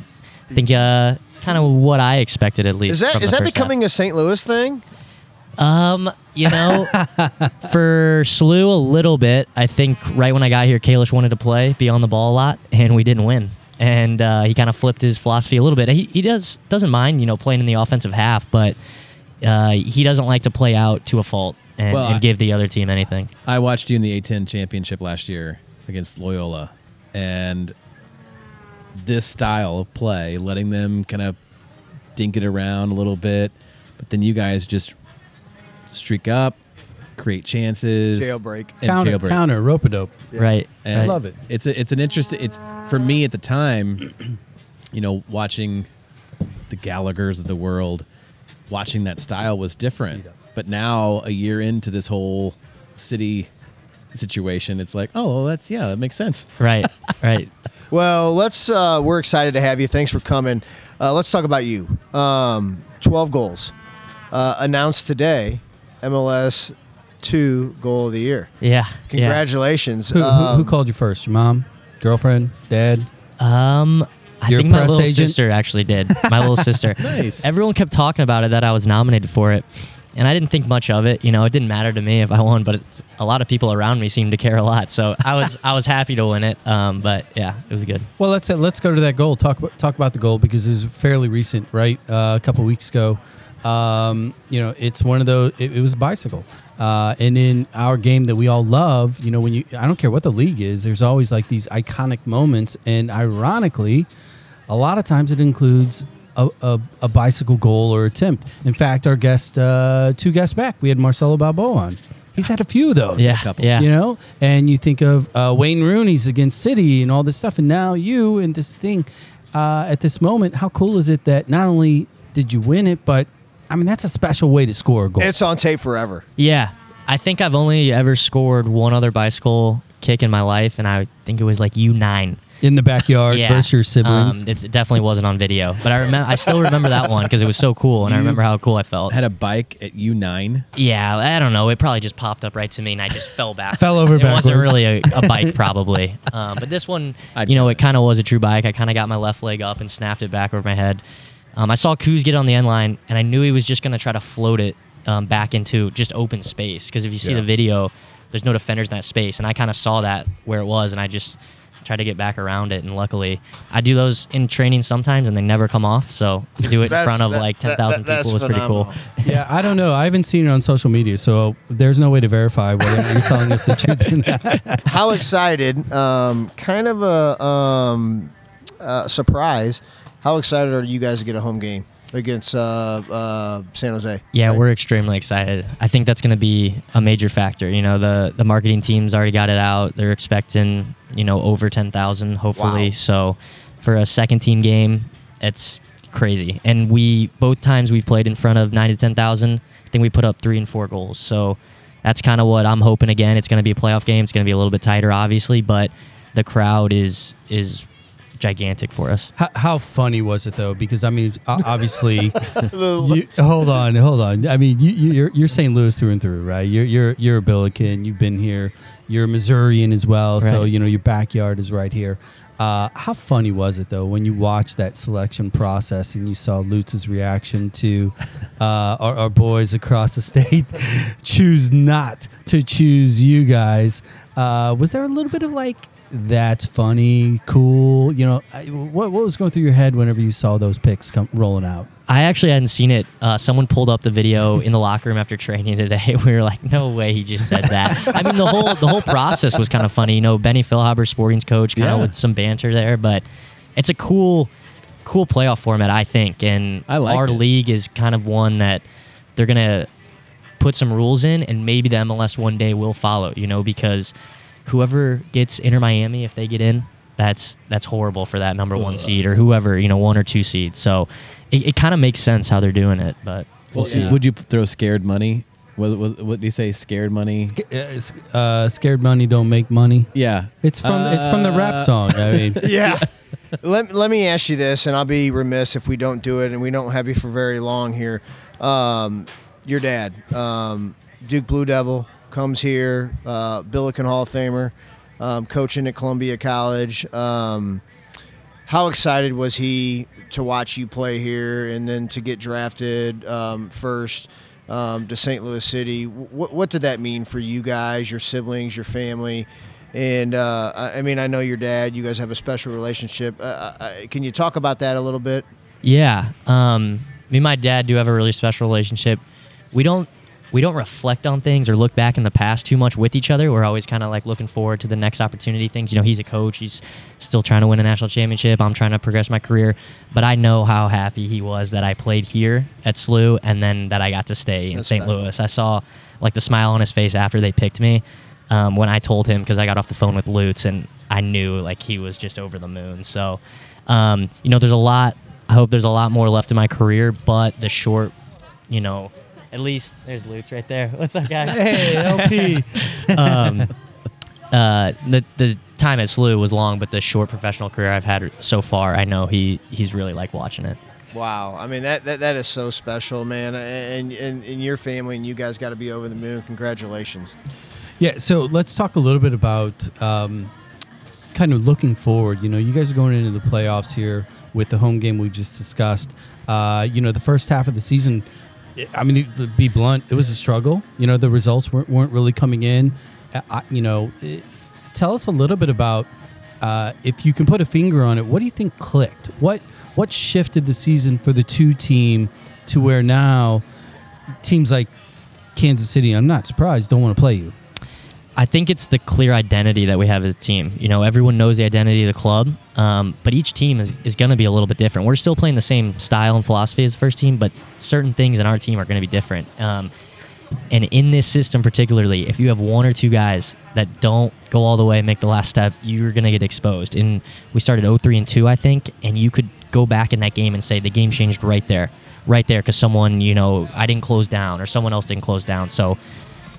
I think uh, kind of what I expected at least. Is that is that first half. becoming a St. Louis thing? Um, you know, for SLU a little bit. I think right when I got here, Kalish wanted to play, be on the ball a lot, and we didn't win. And uh, he kind of flipped his philosophy a little bit. He, he does doesn't mind, you know, playing in the offensive half, but uh, he doesn't like to play out to a fault and, Well, and I- give the other team anything. I watched you in the A10 championship last year against Loyola, and this style of play, letting them kind of dink it around a little bit, but then you guys just streak up, create chances, Jailbreak. and counter, jailbreak. counter, rope a dope. Right. And right. love it. It's a, it's an interesting. It's for me at the time, you know, watching the Gallagher's of the world, watching that style was different. But now, a year into this whole city situation. It's like, oh, well, that's yeah, that makes sense. Right, right. Well, let's. Uh, we're excited to have you. Thanks for coming. Uh, let's talk about you. Um, Twelve goals uh, announced today. MLS two goal of the year. Yeah. Congratulations. Who, who, who Um, called you first? Your mom, girlfriend, dad? Um, I think my little agent? sister actually did. My little sister. Nice. Everyone kept talking about it that I was nominated for it, and I didn't think much of it. You know, it didn't matter to me if I won, but it's, a lot of people around me seemed to care a lot. So I was I was happy to win it. Um, but yeah, it was good. Well, let's uh, let's go to that goal. Talk about talk about the goal because it was fairly recent, right? Uh, a couple weeks ago. Um, you know, it's one of those. It, it was a bicycle, uh, and in our game that we all love, you know, when you I don't care what the league is, there's always like these iconic moments, and ironically, a lot of times it includes. A, a, a bicycle goal or attempt. In fact, our guest, uh, two guests back, we had Marcelo Balboa on. He's had a few of those Yeah, couple. yeah. you know and you think of uh, wayne rooney's against city and all this stuff and now you and this thing uh, at this moment how cool is it that not only did you win it but i mean that's a special way to score a goal it's on tape forever. Yeah, I think I've only ever scored one other bicycle kick in my life, and I think it was like U nine. in the backyard Yeah, versus your siblings Um, it's, it definitely wasn't on video, but I remember. I still remember that one because it was so cool, and I remember how cool I felt. Had a bike at U nine. Yeah, I don't know. It probably just popped up right to me, and I just fell back. Fell over It wasn't really a, a bike, probably. Um, but this one, I'd you know, it it. kind of was a true bike. I kind of got my left leg up and snapped it back over my head. Um, I saw Kuz get on the end line, and I knew he was just going to try to float it um, back into just open space. Because if you see Yeah. the video, there's no defenders in that space, and I kind of saw that where it was, and I just tried to get back around it. And luckily, I do those in training sometimes, and they never come off. So to do it in front of that- like that- 10,000 that- people was that's pretty cool. yeah i don't know i haven't seen it on social media so there's no way to verify whether you're telling us the truth or not How excited? Um, kind of a um, uh, surprise. How excited are you guys to get a home game against uh, uh, San Jose? Yeah, Right. we're extremely excited. I think that's going to be a major factor. You know, the the marketing team's already got it out. They're expecting you know over ten thousand, hopefully. Wow. So for a second team game, it's crazy. And we both times we've played in front of nine to ten thousand. I think we put up three and four goals. So that's kind of what I'm hoping. Again, it's going to be a playoff game. It's going to be a little bit tighter, obviously, but the crowd is is gigantic for us. How, how funny was it though? Because I mean, obviously, you, hold on, hold on. I mean, you, you, you're you're St. Louis through and through, right? You're you're you're a Billiken. You've been here. You're a Missourian as well, so you know your backyard is right here. Uh, how funny was it though when you watched that selection process and you saw Lutz's reaction to uh, our, our boys across the state choose not to choose you guys? Uh, was there a little bit of like that's funny, cool? You know, I, what what was going through your head whenever you saw those picks come rolling out? I actually hadn't seen it. Uh, someone pulled up the video in the locker room after training today. We were like, "No way, he just said that." I mean, the whole the whole process was kind of funny. You know, Benny Feilhaber, Sporting's coach, kind of Yeah. with some banter there, but it's a cool, cool playoff format, I think. And I liked our it. league is kind of one that they're gonna put some rules in, and maybe the MLS one day will follow. You know, because whoever gets Inter Miami, if they get in, that's that's horrible for that number one seed or whoever you know one or two seed. So it, it kind of makes sense how they're doing it, but we'll see. Would you throw scared money? What, what, what do you say? Scared money? Uh, scared money don't make money. Yeah. It's from it's from the rap Uh, song. I mean, Yeah. let, let me ask you this, and I'll be remiss if we don't do it, and we don't have you for very long here. Um, your dad, um, Duke Blue Devil, comes here, uh, Billiken Hall of Famer, um, coaching at Columbia College. Um, how excited was he to watch you play here and then to get drafted um, first um, to St. Louis City? What, what did that mean for you guys, your siblings, your family? And uh, I mean, I know your dad. You guys have a special relationship. Uh, I, can you talk about that a little bit? Yeah. Um, me and my dad do have a really special relationship. We don't we don't reflect on things or look back in the past too much with each other. We're always kind of like looking forward to the next opportunity things. You know, he's a coach. He's still trying to win a national championship. I'm trying to progress my career. But I know how happy he was that I played here at SLU and then that I got to stay in That's St. special. Louis. I saw like the smile on his face after they picked me um, when I told him because I got off the phone with Lutz and I knew like he was just over the moon. So, um, you know, there's a lot. I hope there's a lot more left in my career, but the short, you know, At least there's Lutz right there. What's up, guys? Hey, LP. um, uh, the the time at SLU was long, but the short professional career I've had so far, I know he he's really like watching it. Wow, I mean that, that that is so special, man. And and, and your family and you guys got to be over the moon. Congratulations. Yeah, so let's talk a little bit about um, kind of looking forward. You know, you guys are going into the playoffs here with the home game we just discussed. Uh, you know, the first half of the season, I- mean, to be blunt, it was a struggle. You know, the results weren't, weren't really coming in. I- you know, it, tell us a little bit about uh, if you can put a finger on it. What do you think clicked? What what shifted the season for the two team to where now teams like Kansas City, I'm not surprised, don't want to play you. I think it's the clear identity that we have as a team. You know, everyone knows the identity of the club, um, but each team is, is going to be a little bit different. We're still playing the same style and philosophy as the first team, but certain things in our team are going to be different. Um, and in this system, particularly, if you have one or two guys that don't go all the way and make the last step, you're going to get exposed. And we started 0 3 and 2, I think, and you could go back in that game and say the game changed right there, right there, because someone, you know, I didn't close down or someone else didn't close down. So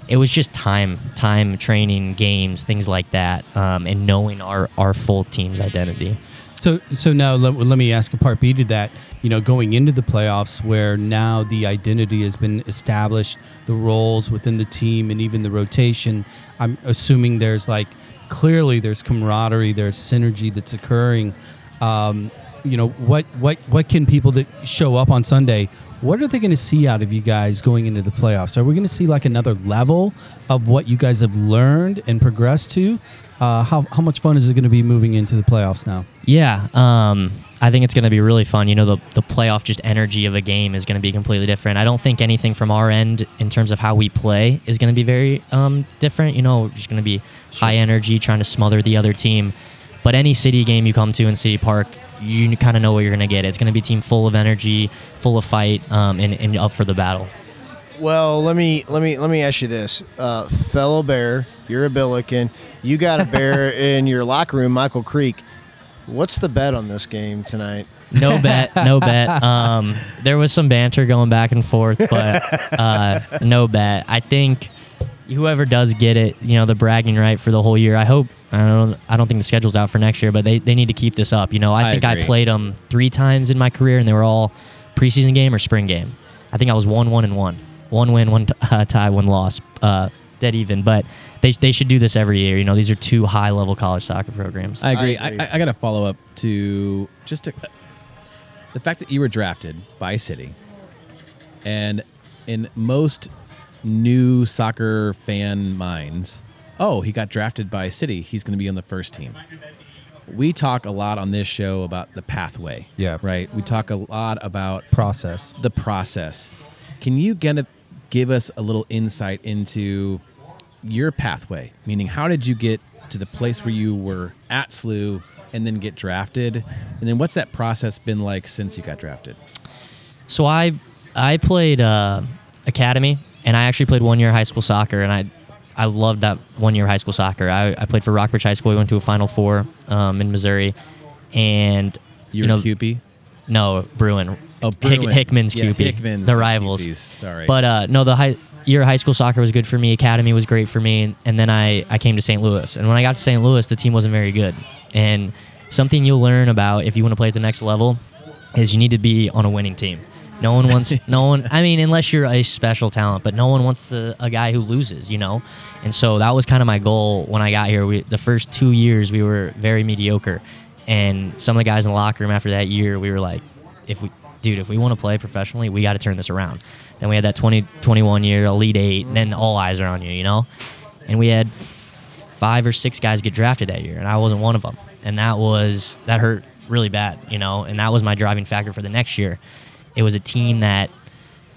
it was just time, time, training, games, things like that, um, and knowing our, our full team's identity. So, so now let, let me ask a part B to that. You know, going into the playoffs, where now the identity has been established, the roles within the team, and even the rotation. I'm assuming there's like clearly there's camaraderie, there's synergy that's occurring. Um, you know, what what what can people that show up on Sunday? What are they going to see out of you guys going into the playoffs? Are we going to see like another level of what you guys have learned and progressed to? Uh, how, how much fun is it going to be moving into the playoffs now? Yeah, um, I think it's going to be really fun. You know, the, the playoff just energy of a game is going to be completely different. I don't think anything from our end in terms of how we play is going to be very um, different. You know, just going to be high energy, trying to smother the other team. But any city game you come to in City Park, you kind of know what you're going to get. It's going to be a team full of energy, full of fight, um, and, and up for the battle. Well, let me let me let me ask you this, uh, fellow Bear. You're a Billiken. You got a Bear in your locker room, Michael Creek. What's the bet on this game tonight? No bet, no bet. Um, there was some banter going back and forth, but uh, no bet. I think whoever does get it, you know, the bragging right for the whole year. I hope. I don't. I don't think the schedule's out for next year, but they, they need to keep this up. You know, I, I think agree. I played them three times in my career, and they were all preseason game or spring game. I think I was one, one, and one. One win, one t- uh, tie, one loss. Uh, dead even. But they, they should do this every year. You know, these are two high level college soccer programs. I agree. I I, agree. I, I got a follow up to just to, the fact that you were drafted by City, and in most new soccer fan minds, oh, he got drafted by City. He's going to be on the first team. We talk a lot on this show about the pathway. Yeah. Right. We talk a lot about Process. the process. Can you get a, give us a little insight into your pathway? Meaning, how did you get to the place where you were at SLU and then get drafted? And then what's that process been like since you got drafted? So I I played uh, academy, and I actually played one year high school soccer, and I I loved that one year high school soccer. I, I played for Rock Bridge High School. We went to a Final Four um, in Missouri, and You you were know Cupie? no Bruin. Oh, Hick- Hickman's Yeah. Hickman's the rivals. Sorry. But uh, no, the high year of high school soccer was good for me. Academy was great for me, and then I I came to St. Louis. And when I got to St. Louis, the team wasn't very good. And something you'll learn about if you want to play at the next level is you need to be on a winning team. No one wants no one. I mean, unless you're a special talent, but no one wants the, a guy who loses, you know. And so that was kind of my goal when I got here. We, the first two years we were very mediocre, and some of the guys in the locker room after that year, we were like, if we, dude, if we want to play professionally, we got to turn this around. Then we had that 2021 year Elite Eight, and then all eyes are on you, you know. And we had five or six guys get drafted that year, and I wasn't one of them. And that was that hurt really bad, you know. And that was my driving factor for the next year. It was a team that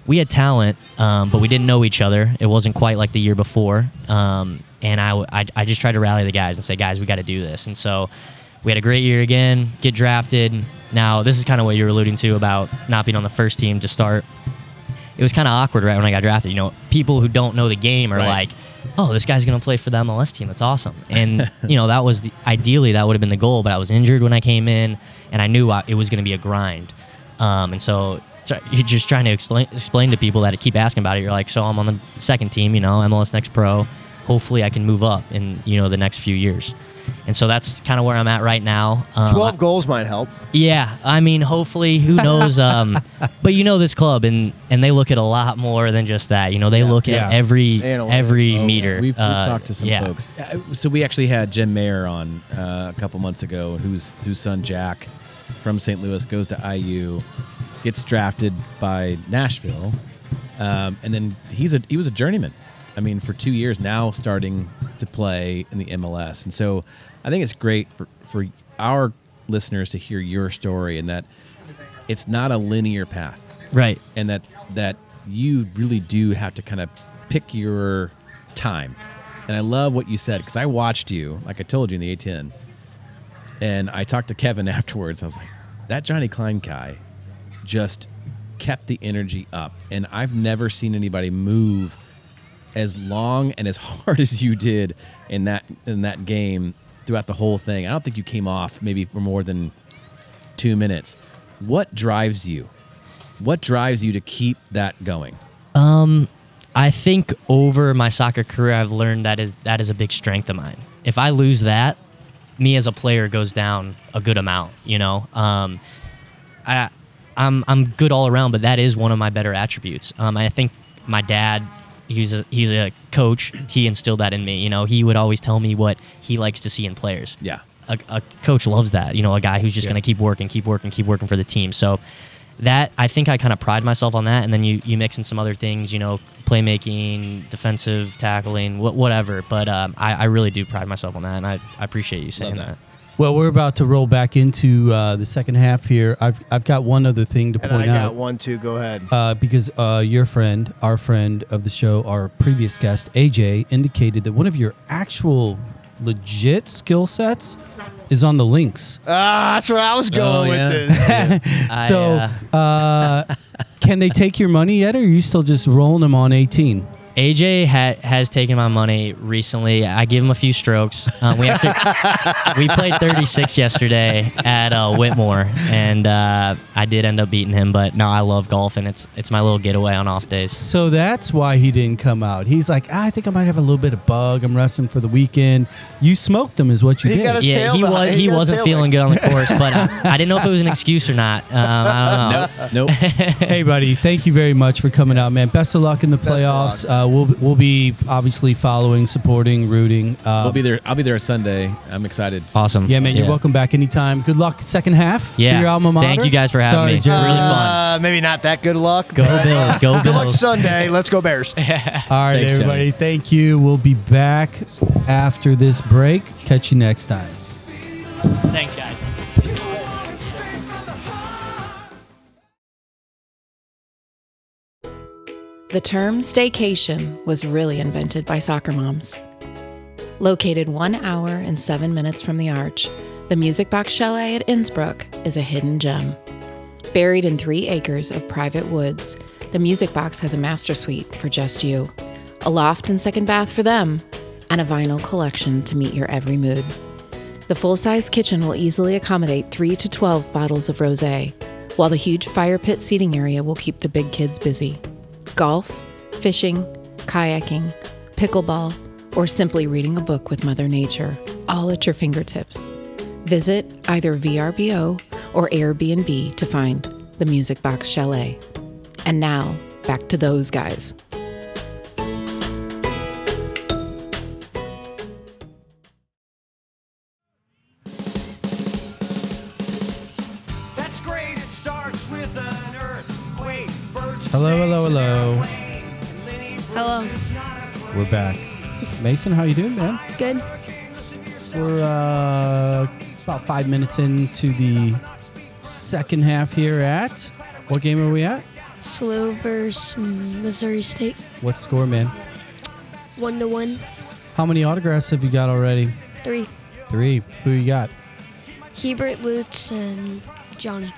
we had talent, um, but we didn't know each other. It wasn't quite like the year before. Um, and I just tried to rally the guys and say, guys, we got to do this. And so we had a great year again, get drafted. Now, this is kind of what you're alluding to about not being on the first team to start. It was kind of awkward right when I got drafted. You know, people who don't know the game are Right. like, oh, this guy's going to play for the MLS team. That's awesome. And, you know, that was the, ideally that would have been the goal, but I was injured when I came in and I knew I, it was going to be a grind. Um, and so you're just trying to explain explain to people that keep asking about it. You're like, so I'm on the second team, you know, MLS Next Pro. Hopefully, I can move up in you know the next few years. And so that's kind of where I'm at right now. Um, 12 goals might help. yeah, I mean, hopefully, who knows? Um, but you know this club, and and they look at a lot more than just that. You know, they look Yeah. at every Analytics. every Oh, meter. We've, we've Uh, talked to some yeah. folks. Uh, So we actually had Jim Maher on uh, a couple months ago, whose whose son Jack from St. Louis goes to IU, gets drafted by Nashville, um, and then he's a he was a journeyman. I mean, for two years now, starting to play in the MLS, and so I think it's great for for our listeners to hear your story and that it's not a linear path Right. and that that you really do have to kind of pick your time. And I love what you said because I watched you, like I told you in the A10, and I talked to Kevin afterwards. I was like, that Johnny Klein guy just kept the energy up, and I've never seen anybody move as long and as hard as you did in that in that game throughout the whole thing. I don't think you came off maybe for more than two minutes. What drives you? What drives you to keep that going? Um, I think over my soccer career, I've learned that is that is a big strength of mine. If I lose that, me as a player goes down a good amount. You know, um, I I'm I'm good all around, but that is one of my better attributes. Um, I think my dad. He's a he's a coach. He instilled that in me. You know, he would always tell me what he likes to see in players. Yeah. a, a coach loves that. You know, a guy who's just Yeah. going to keep working, keep working, keep working for the team. So that I think I kind of pride myself on that. And then you you mix in some other things, you know, playmaking, defensive tackling, wh- whatever. But um, I, I really do pride myself on that, and I, I appreciate you saying that. that. Well, we're about to roll back into uh, the second half here. I've I've got one other thing to And point I out. got one, two. Go ahead. uh, because uh, your friend, our friend of the show, our previous guest, AJ, indicated that one of your actual legit skill sets is on the links. Ah, that's where I was going Oh, with yeah. this. I, so, uh, can they take your money yet, or are you still just rolling them on 18? AJ ha- has taken my money recently. I give him a few strokes. Um, we actually we played 36 yesterday at uh, Whitmoor, and uh, I did end up beating him. But no, I love golf, and it's it's my little getaway on off days. So that's why he didn't come out. He's like, "Ah, I think I might have a little bit of bug. I'm resting for the weekend. You smoked him, is what you He did. got his Yeah, tail he back. was he, he wasn't feeling good on the course, but uh, I didn't know if it was an excuse or not. Um, I don't know. Nope. hey, buddy, thank you very much for coming out, man. Best of luck in the Best of playoffs. Uh, we'll we'll be obviously following, supporting, rooting. Uh, We'll be there. I'll be there Sunday. I'm excited. Awesome. Yeah, man, you're welcome back anytime. Good luck second half. for Yeah. your alma mater. Thank you guys for having Sorry, me. Jerry. Really fun. Uh, maybe not that good luck. Go Bills. Go Bills. Good luck Sunday. Let's go Bears. All right, Thanks, everybody. Johnny. Thank you. We'll be back after this break. Catch you next time. Thanks, guys. The term staycation was really invented by soccer moms. Located one hour and seven minutes from the Arch, the Music Box Chalet at Innsbrook is a hidden gem. Buried in three acres of private woods, the Music Box has a master suite for just you, a loft and second bath for them, and a vinyl collection to meet your every mood. The full size kitchen will easily accommodate 3 to 12 bottles of rose, while the huge fire pit seating area will keep the big kids busy golf, fishing, kayaking, pickleball, or simply reading a book with Mother Nature, all at your fingertips. Visit either VRBO or Airbnb to find the Music Box Chalet. And now, back to those guys. Hello, hello. We're back. Mason, how you doing, man? Good. We're uh, about five minutes into the second half here at. What game are we at? SLU versus Missouri State. What score, man? One to one. How many autographs have you got already? Three. Three. Who you got? Hiebert, Lutz, and Johnny.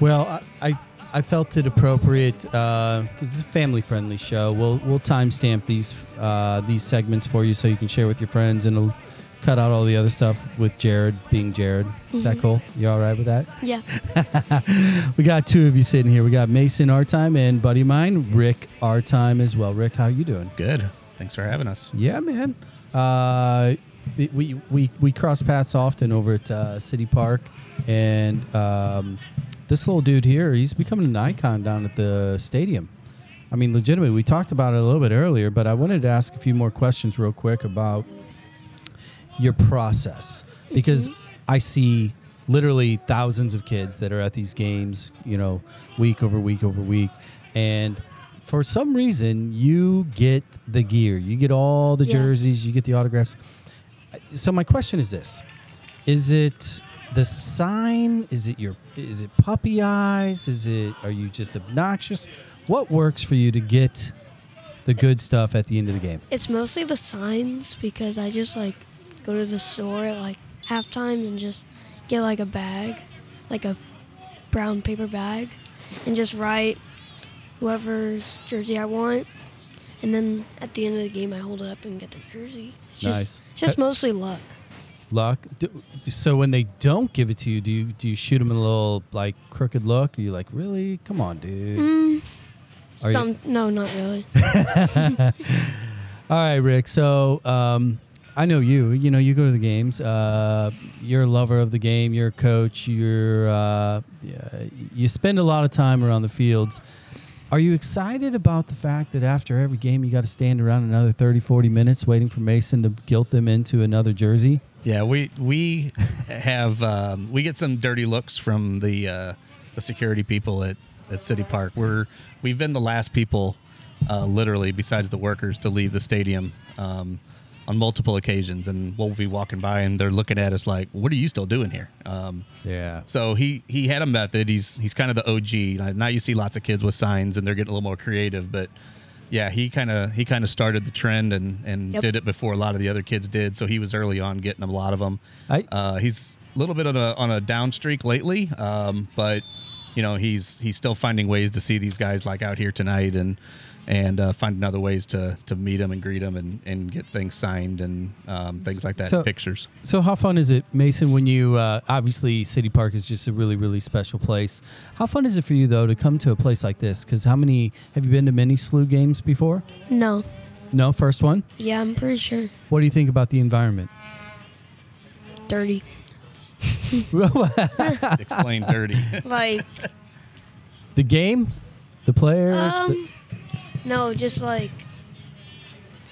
Well, I I, I felt it appropriate because it's a family-friendly show. We'll we'll timestamp these uh, these segments for you so you can share with your friends, and it'll cut out all the other stuff with Jared being Jared. Is that Mhm. cool? You all right with that? Yeah. we got two of you sitting here. We got Mason Artime and buddy of mine, Rick Artime as well. Rick, how you doing? Good. Thanks for having us. Yeah, man. Uh, we, we we we cross paths often over at uh, City Park, and um, this little dude here, he's becoming an icon down at the stadium. I mean, legitimately, we talked about it a little bit earlier, but I wanted to ask a few more questions real quick about your process because I see literally thousands of kids that are at these games, you know, week over week over week, and for some reason you get the gear, you get all the Yeah. jerseys, you get the autographs. So my question is this: Is it the sign? Is it your? Is it puppy eyes? Is it? Are you just obnoxious? What works for you to get the good stuff at the end of the game? It's mostly the signs because I just like go to the store at like halftime and just get like a bag, like a brown paper bag, and just write whoever's jersey I want. And then at the end of the game, I hold it up and get the jersey. It's just, Nice. just mostly luck. Luck. Do, so when they don't give it to you, do you do you shoot them a little like crooked look? Are you like, really? Come on, dude. Mm, Are you- no, not really. All right, Rick. So um, I know you. You know, you go to the games. Uh, you're a lover of the game. You're a coach. You're uh, yeah, you spend a lot of time around the fields. Are you excited about the fact that after every game you got to stand around another 30, 40 minutes waiting for Mason to guilt them into another jersey? Yeah, we we have um, we get some dirty looks from the uh, the security people at, at City Park. We're we've been the last people, uh, literally, besides the workers, to leave the stadium um, on multiple occasions, and we'll be walking by and they're looking at us like, "What are you still doing here?" Um, Yeah. so he he had a method. He's he's kind of the OG. Now you see lots of kids with signs and they're getting a little more creative, but yeah, he kind of he kind of started the trend and and Yep. did it before a lot of the other kids did. So he was early on getting a lot of them. I- uh, he's a little bit on a on a down streak lately, um, but you know he's he's still finding ways to see these guys like out here tonight and and uh, finding other ways to to meet them and greet them and, and get things signed and um, things like that, So- pictures. So how fun is it, Mason? When you uh, obviously City Park is just a really really special place. How fun is it for you though to come to a place like this? Because how many have you been to many SLU games before? No. No, first one. Yeah, I'm pretty sure. What do you think about the environment? Dirty. Explain dirty. Like, the game, the players. the- um, no, just like,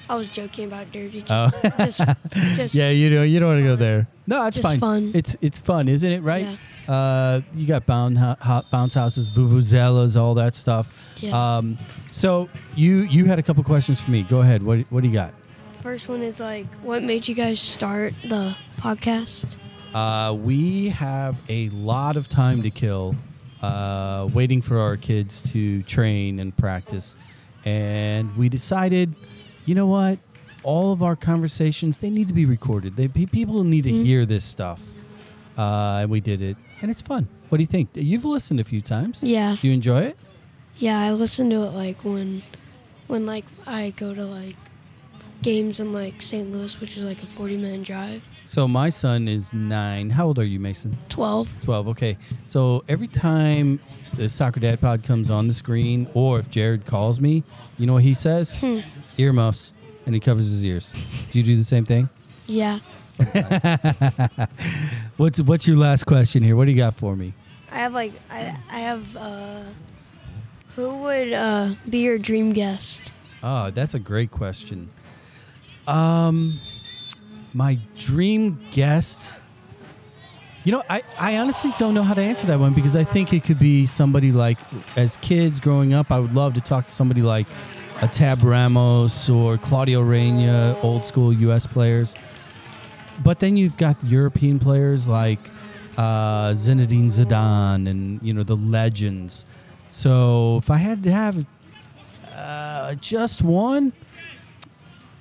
I was joking about dirty. Oh. just, just yeah, you know, you don't want to go there. No, it's Just fine. fun. It's it's fun, isn't it? Right. Uh, you got bound ho- ho- bounce houses, vuvuzelas, all that stuff. Yeah. Um, so you you had a couple questions for me. Go ahead. What what do you got? First one is like, what made you guys start the podcast? Uh, we have a lot of time to kill, uh, waiting for our kids to train and practice, and we decided, you know what? All of our conversations they need to be recorded. They people need to hear this stuff, uh, and we did it, and it's fun. What do you think? You've listened a few times. Yeah. Do you enjoy it? Yeah, I listen to it like when, when like I go to like games in like St. Louis, which is like a 40 minute drive. So my son is nine. How old are you, Mason? 12. 12 okay so every time the soccer dad pod comes on the screen or if jared calls me you know what he says? Hmm. earmuffs and he covers his ears. Do you do the same thing? Yeah. what's what's your last question here? What do you got for me? I have like I I have uh who would uh be your dream guest? oh that's a great question. Um my dream guest you know I, I honestly don't know how to answer that one because i think it could be somebody like as kids growing up i would love to talk to somebody like a tab ramos or claudio reyna old school us players. But then you've got european players like uh, zinedine zidane and you know the legends. So if i had to have uh, just one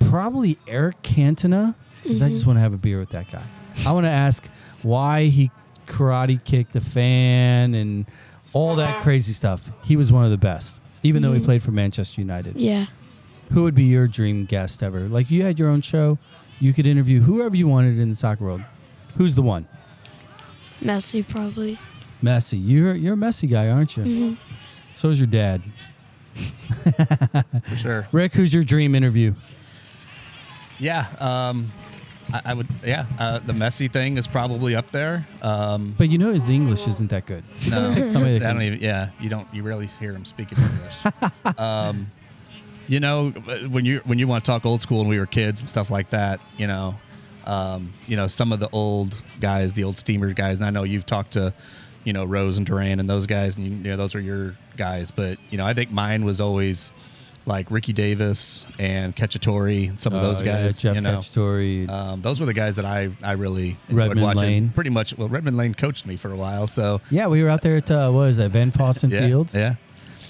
probably Eric Cantona because I just want to have a beer with that guy. I want to ask why he karate kicked a fan and all that crazy stuff. He was one of the best, even though he Mhm. played for Manchester United. Yeah. Who would be your dream guest ever? Like you had your own show, you could interview whoever you wanted in the soccer world, who's the one? Messi probably. Messi. You're you're a Messi guy, aren't you? hmm So is your dad. For sure. Rick, who's your dream interview? Yeah. Um, I, I would. Yeah. Uh, the Messi thing is probably up there. Um, But you know his English isn't that good. no, Somebody I don't can- even. Yeah, you don't. You rarely hear him speaking English. um, you know, when you when you want to talk old school and we were kids and stuff like that, you know, um, you know, some of the old guys, the old steamer guys, and I know you've talked to, you know, Rose and Duran and those guys, and you, you know, those are your guys. But you know, I think mine was always like Ricky Davis and and some of Oh, those yeah, guys. Jeff you know, Cacciatore. um, those were the guys that I I really enjoyed Redmond watching. Lane. Pretty much. Well, Redmond Lane coached me for a while, so Yeah, we were out there at uh, what is that, Van Fosten yeah, Fields? Yeah.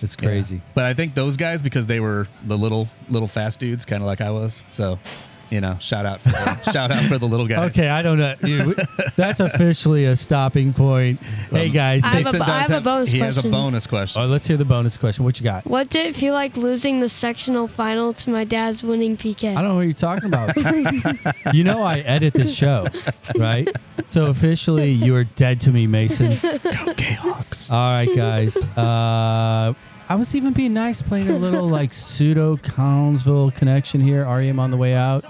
It's Yeah. crazy. But I think those guys because they were the little little fast dudes, kind of like I was. So, you know, shout out for the, shout out for the little guys. Okay, I don't know. You- we- That's officially a stopping point. hey guys, I have Jason a- I does have a bonus He has a question. bonus question. oh, let's hear the bonus question. What you got? What did it feel like losing the sectional final to my dad's winning PK? I don't know what you're talking about. you know I edit this show, right? So officially, you are dead to me, Mason. Go Jayhawks. All right, guys. Uh, I was even being nice, playing a little like pseudo Collinsville connection here. REM on the way out,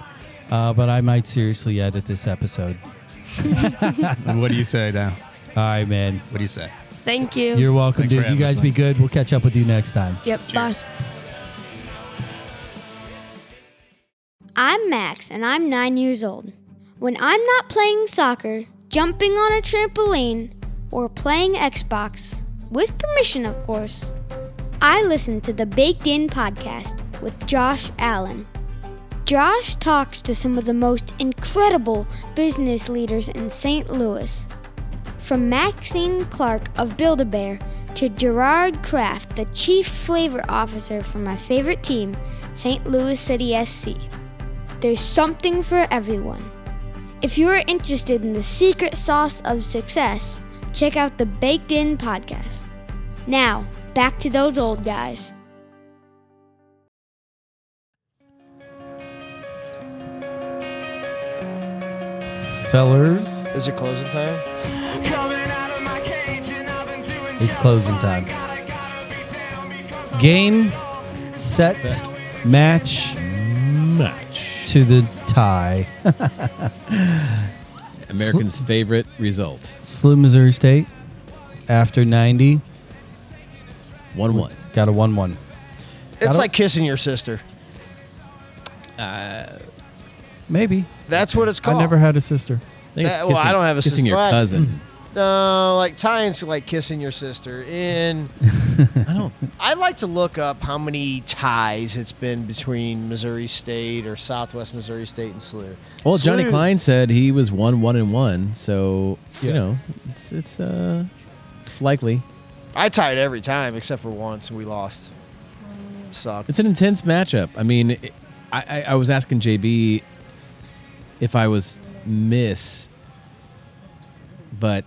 uh, but I might seriously edit this episode. what do you say now? All right, man. What do you say? Thank you. You're welcome, Thanks dude. You having us, guys be man. good. We'll catch up with you next time. yep. Bye. I'm Max, and I'm nine years old. When I'm not playing soccer, jumping on a trampoline, or playing Xbox, with permission, of course, I listen to the Baked In podcast with Josh Allen. Josh talks to some of the most incredible business leaders in St. Louis. From Maxine Clark of Build a Bear to Gerard Craft, the chief flavor officer for my favorite team, St. Louis City SC. There's something for everyone. If you are interested in the secret sauce of success, check out the Baked In podcast. Now, back to those old guys. Fellers, Is it closing time? it's closing time. Game, set, match, Match. to the tie. Americans' favorite result. SLU Missouri State after 90. 1 1. Got a 1 1. It's like kissing your sister. Uh, Maybe. That's what it's called. I never had a sister. I think it's well, I don't have a sister. kissing sister, your but- cousin. No, like tying's like kissing your sister. And I don't. I'd like to look up how many ties it's been between Missouri State or Southwest Missouri State and SLU. Well, Johnny SLU Klein said he was one, one, and one. So Yeah. you know, it's it's uh likely. I tied every time except for once, and we lost. Sucked. It's an intense matchup. I mean, it, I, I I was asking JB if I was miss, but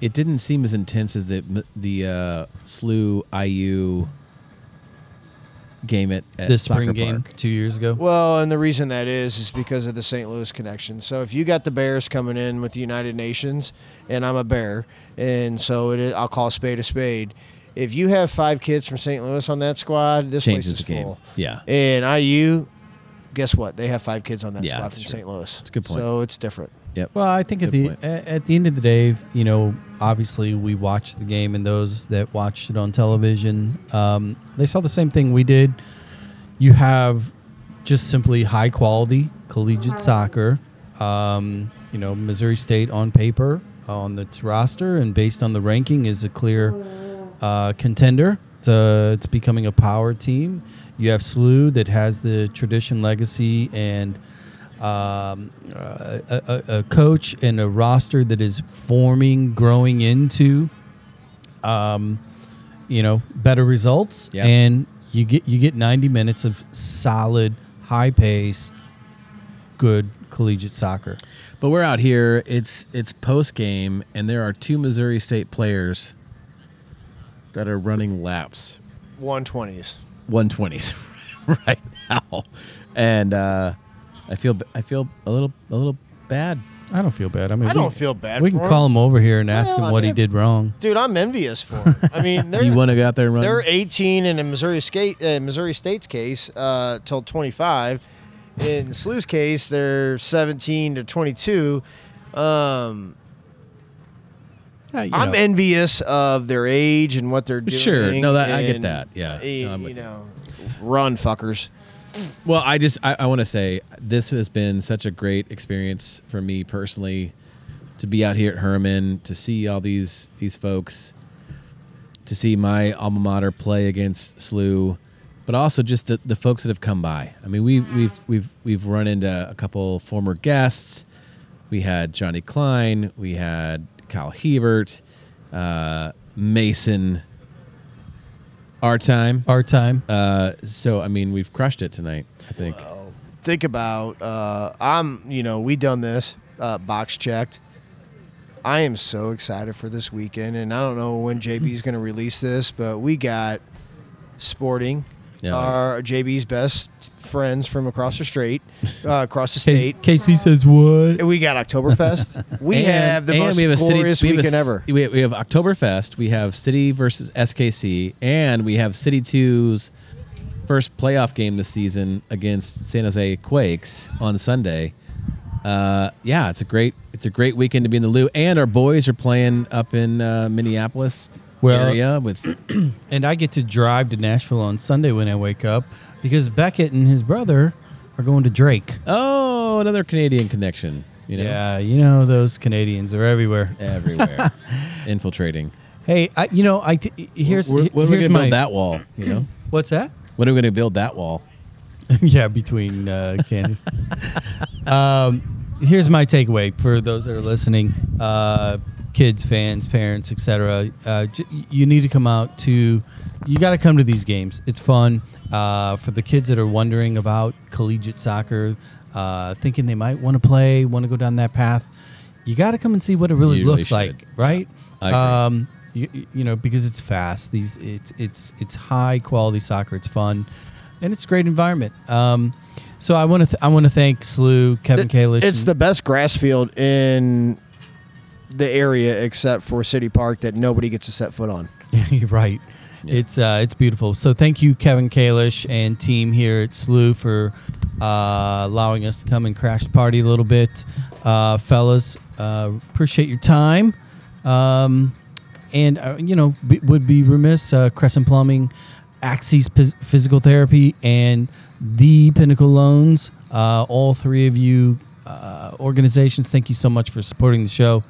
it didn't seem as intense as the the uh, SLU IU game at, at This spring Soccer game Park. two years ago. Well, and the reason that is is because of the St. Louis connection. So if you got the Bears coming in with the United Nations, and I'm a Bear, and so it is, I'll call a spade a spade. If you have five kids from St. Louis on that squad, this Changes place is the game. full. Yeah. And IU, guess what? They have five kids on that Yeah, squad from. St. Louis. That's a good point. So it's different. Yep. Well, I think at the point. at the end of the day, you know, obviously we watched the game, and those that watched it on television, um, they saw the same thing we did. You have just simply high quality collegiate soccer. Um, you know, Missouri State on paper on its roster and based on the ranking is a clear uh, contender. To, it's becoming a power team. You have SLU that has the tradition, legacy, and um, uh, a, a, a coach and a roster that is forming, growing into, um, you know, better results. Yeah. And you get you get 90 minutes of solid, high paced, good collegiate soccer. But we're out here. It's it's post game, and there are two Missouri State players that are running laps, 120s. 120s, right now, and uh, I feel b- I feel a little a little bad. I don't feel bad. I mean, I we- don't feel bad We for can him. call him over here and ask Well, him I what he did wrong. Dude, I'm envious for him. I mean, they're, You want to go out there and run? they're 18 in a Missouri State, uh, Missouri State's case uh, till 25. In SLU's case, they're 17 to 22. Um, You I'm know. envious of their age and what they're doing. Sure. No, that- I get that. Yeah. uh, No, you. know, run fuckers. Well, I just I, I want to say this has been such a great experience for me personally to be out here at Hermann to see all these these folks, to see my alma mater play against SLU, but also just the, the folks that have come by. I mean, we we've we've we've run into a couple former guests. We had Johnny Klein, we had Kyle Hiebert, uh, Mason. Artime. Our time. Uh, so I mean, we've crushed it tonight. I think. Think about, uh, I'm, you know, we done this, uh, box checked. I am so excited for this weekend, and I don't know when JB's going to release this, but we got Sporting, Yeah. our JB's best friends from across the street, uh, across the K- state. Casey says what? And we got Oktoberfest. We And- have the and most we have a city- glorious we have a weekend s- ever. We, we have Oktoberfest. We have City versus SKC, and we have City 2's first playoff game this season against San Jose Quakes on Sunday. Uh, yeah, it's a great it's a great weekend to be in the Lou, and our boys are playing up in uh, Minneapolis Well- area with And I get to drive to Nashville on Sunday when I wake up because Beckett and his brother are going to Drake. oh another Canadian connection. You know, Yeah, you know those Canadians are everywhere. everywhere infiltrating. Hey, I, you know, I t- here's When are we gonna my build that wall? You know, What's that? when are we going to build that wall? yeah, between uh, Canada. um, here's my takeaway for those that are listening, uh, kids, fans, parents, etc. Uh, j- you need to come out to. You got to come to these games. It's fun uh, for the kids that are wondering about collegiate soccer, uh, thinking they might want to play, want to go down that path. You got to come and see what it really You really looks should. like, right? I agree. Um, you, you know because it's fast. These it's it's it's high quality soccer. It's fun, and it's a great environment. Um, so I want to th- I want to thank SLU, Kevin Kalish. It's the best grass field in the area except for City Park that nobody gets to set foot on. You're right. It's uh, it's beautiful. So thank you, Kevin Kalish and team here at SLU for uh, allowing us to come and crash the party a little bit, uh, fellas. Uh, appreciate your time. Um, and uh, you know, b- would be remiss. Uh, Crescent Plumbing, Axis Phys- Physical Therapy, and the Pinnacle Loans. Uh, all three of you uh, organizations, thank you so much for supporting the show.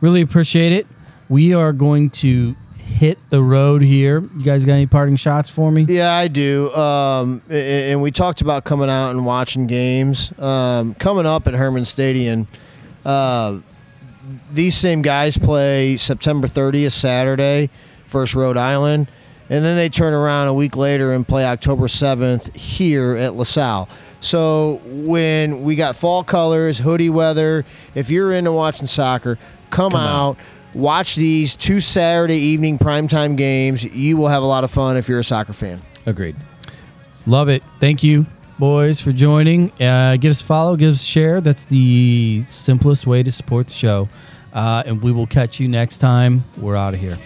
Really appreciate it. We are going to hit the road here. You guys got any parting shots for me? Yeah, I do. Um, and we talked about coming out and watching games. Um, coming up at Hermann Stadium, uh, these same guys play September 30th, Saturday, first Rhode Island. And then they turn around a week later and play October 7th here at LaSalle. So when we got fall colors, hoodie weather, if you're into watching soccer, come, out, watch these two Saturday evening primetime games. You will have a lot of fun if you're a soccer fan. Agreed. Love it. Thank you, boys, for joining. Uh, give us a follow, give us a share. That's the simplest way to support the show. Uh, and we will catch you next time. We're out of here.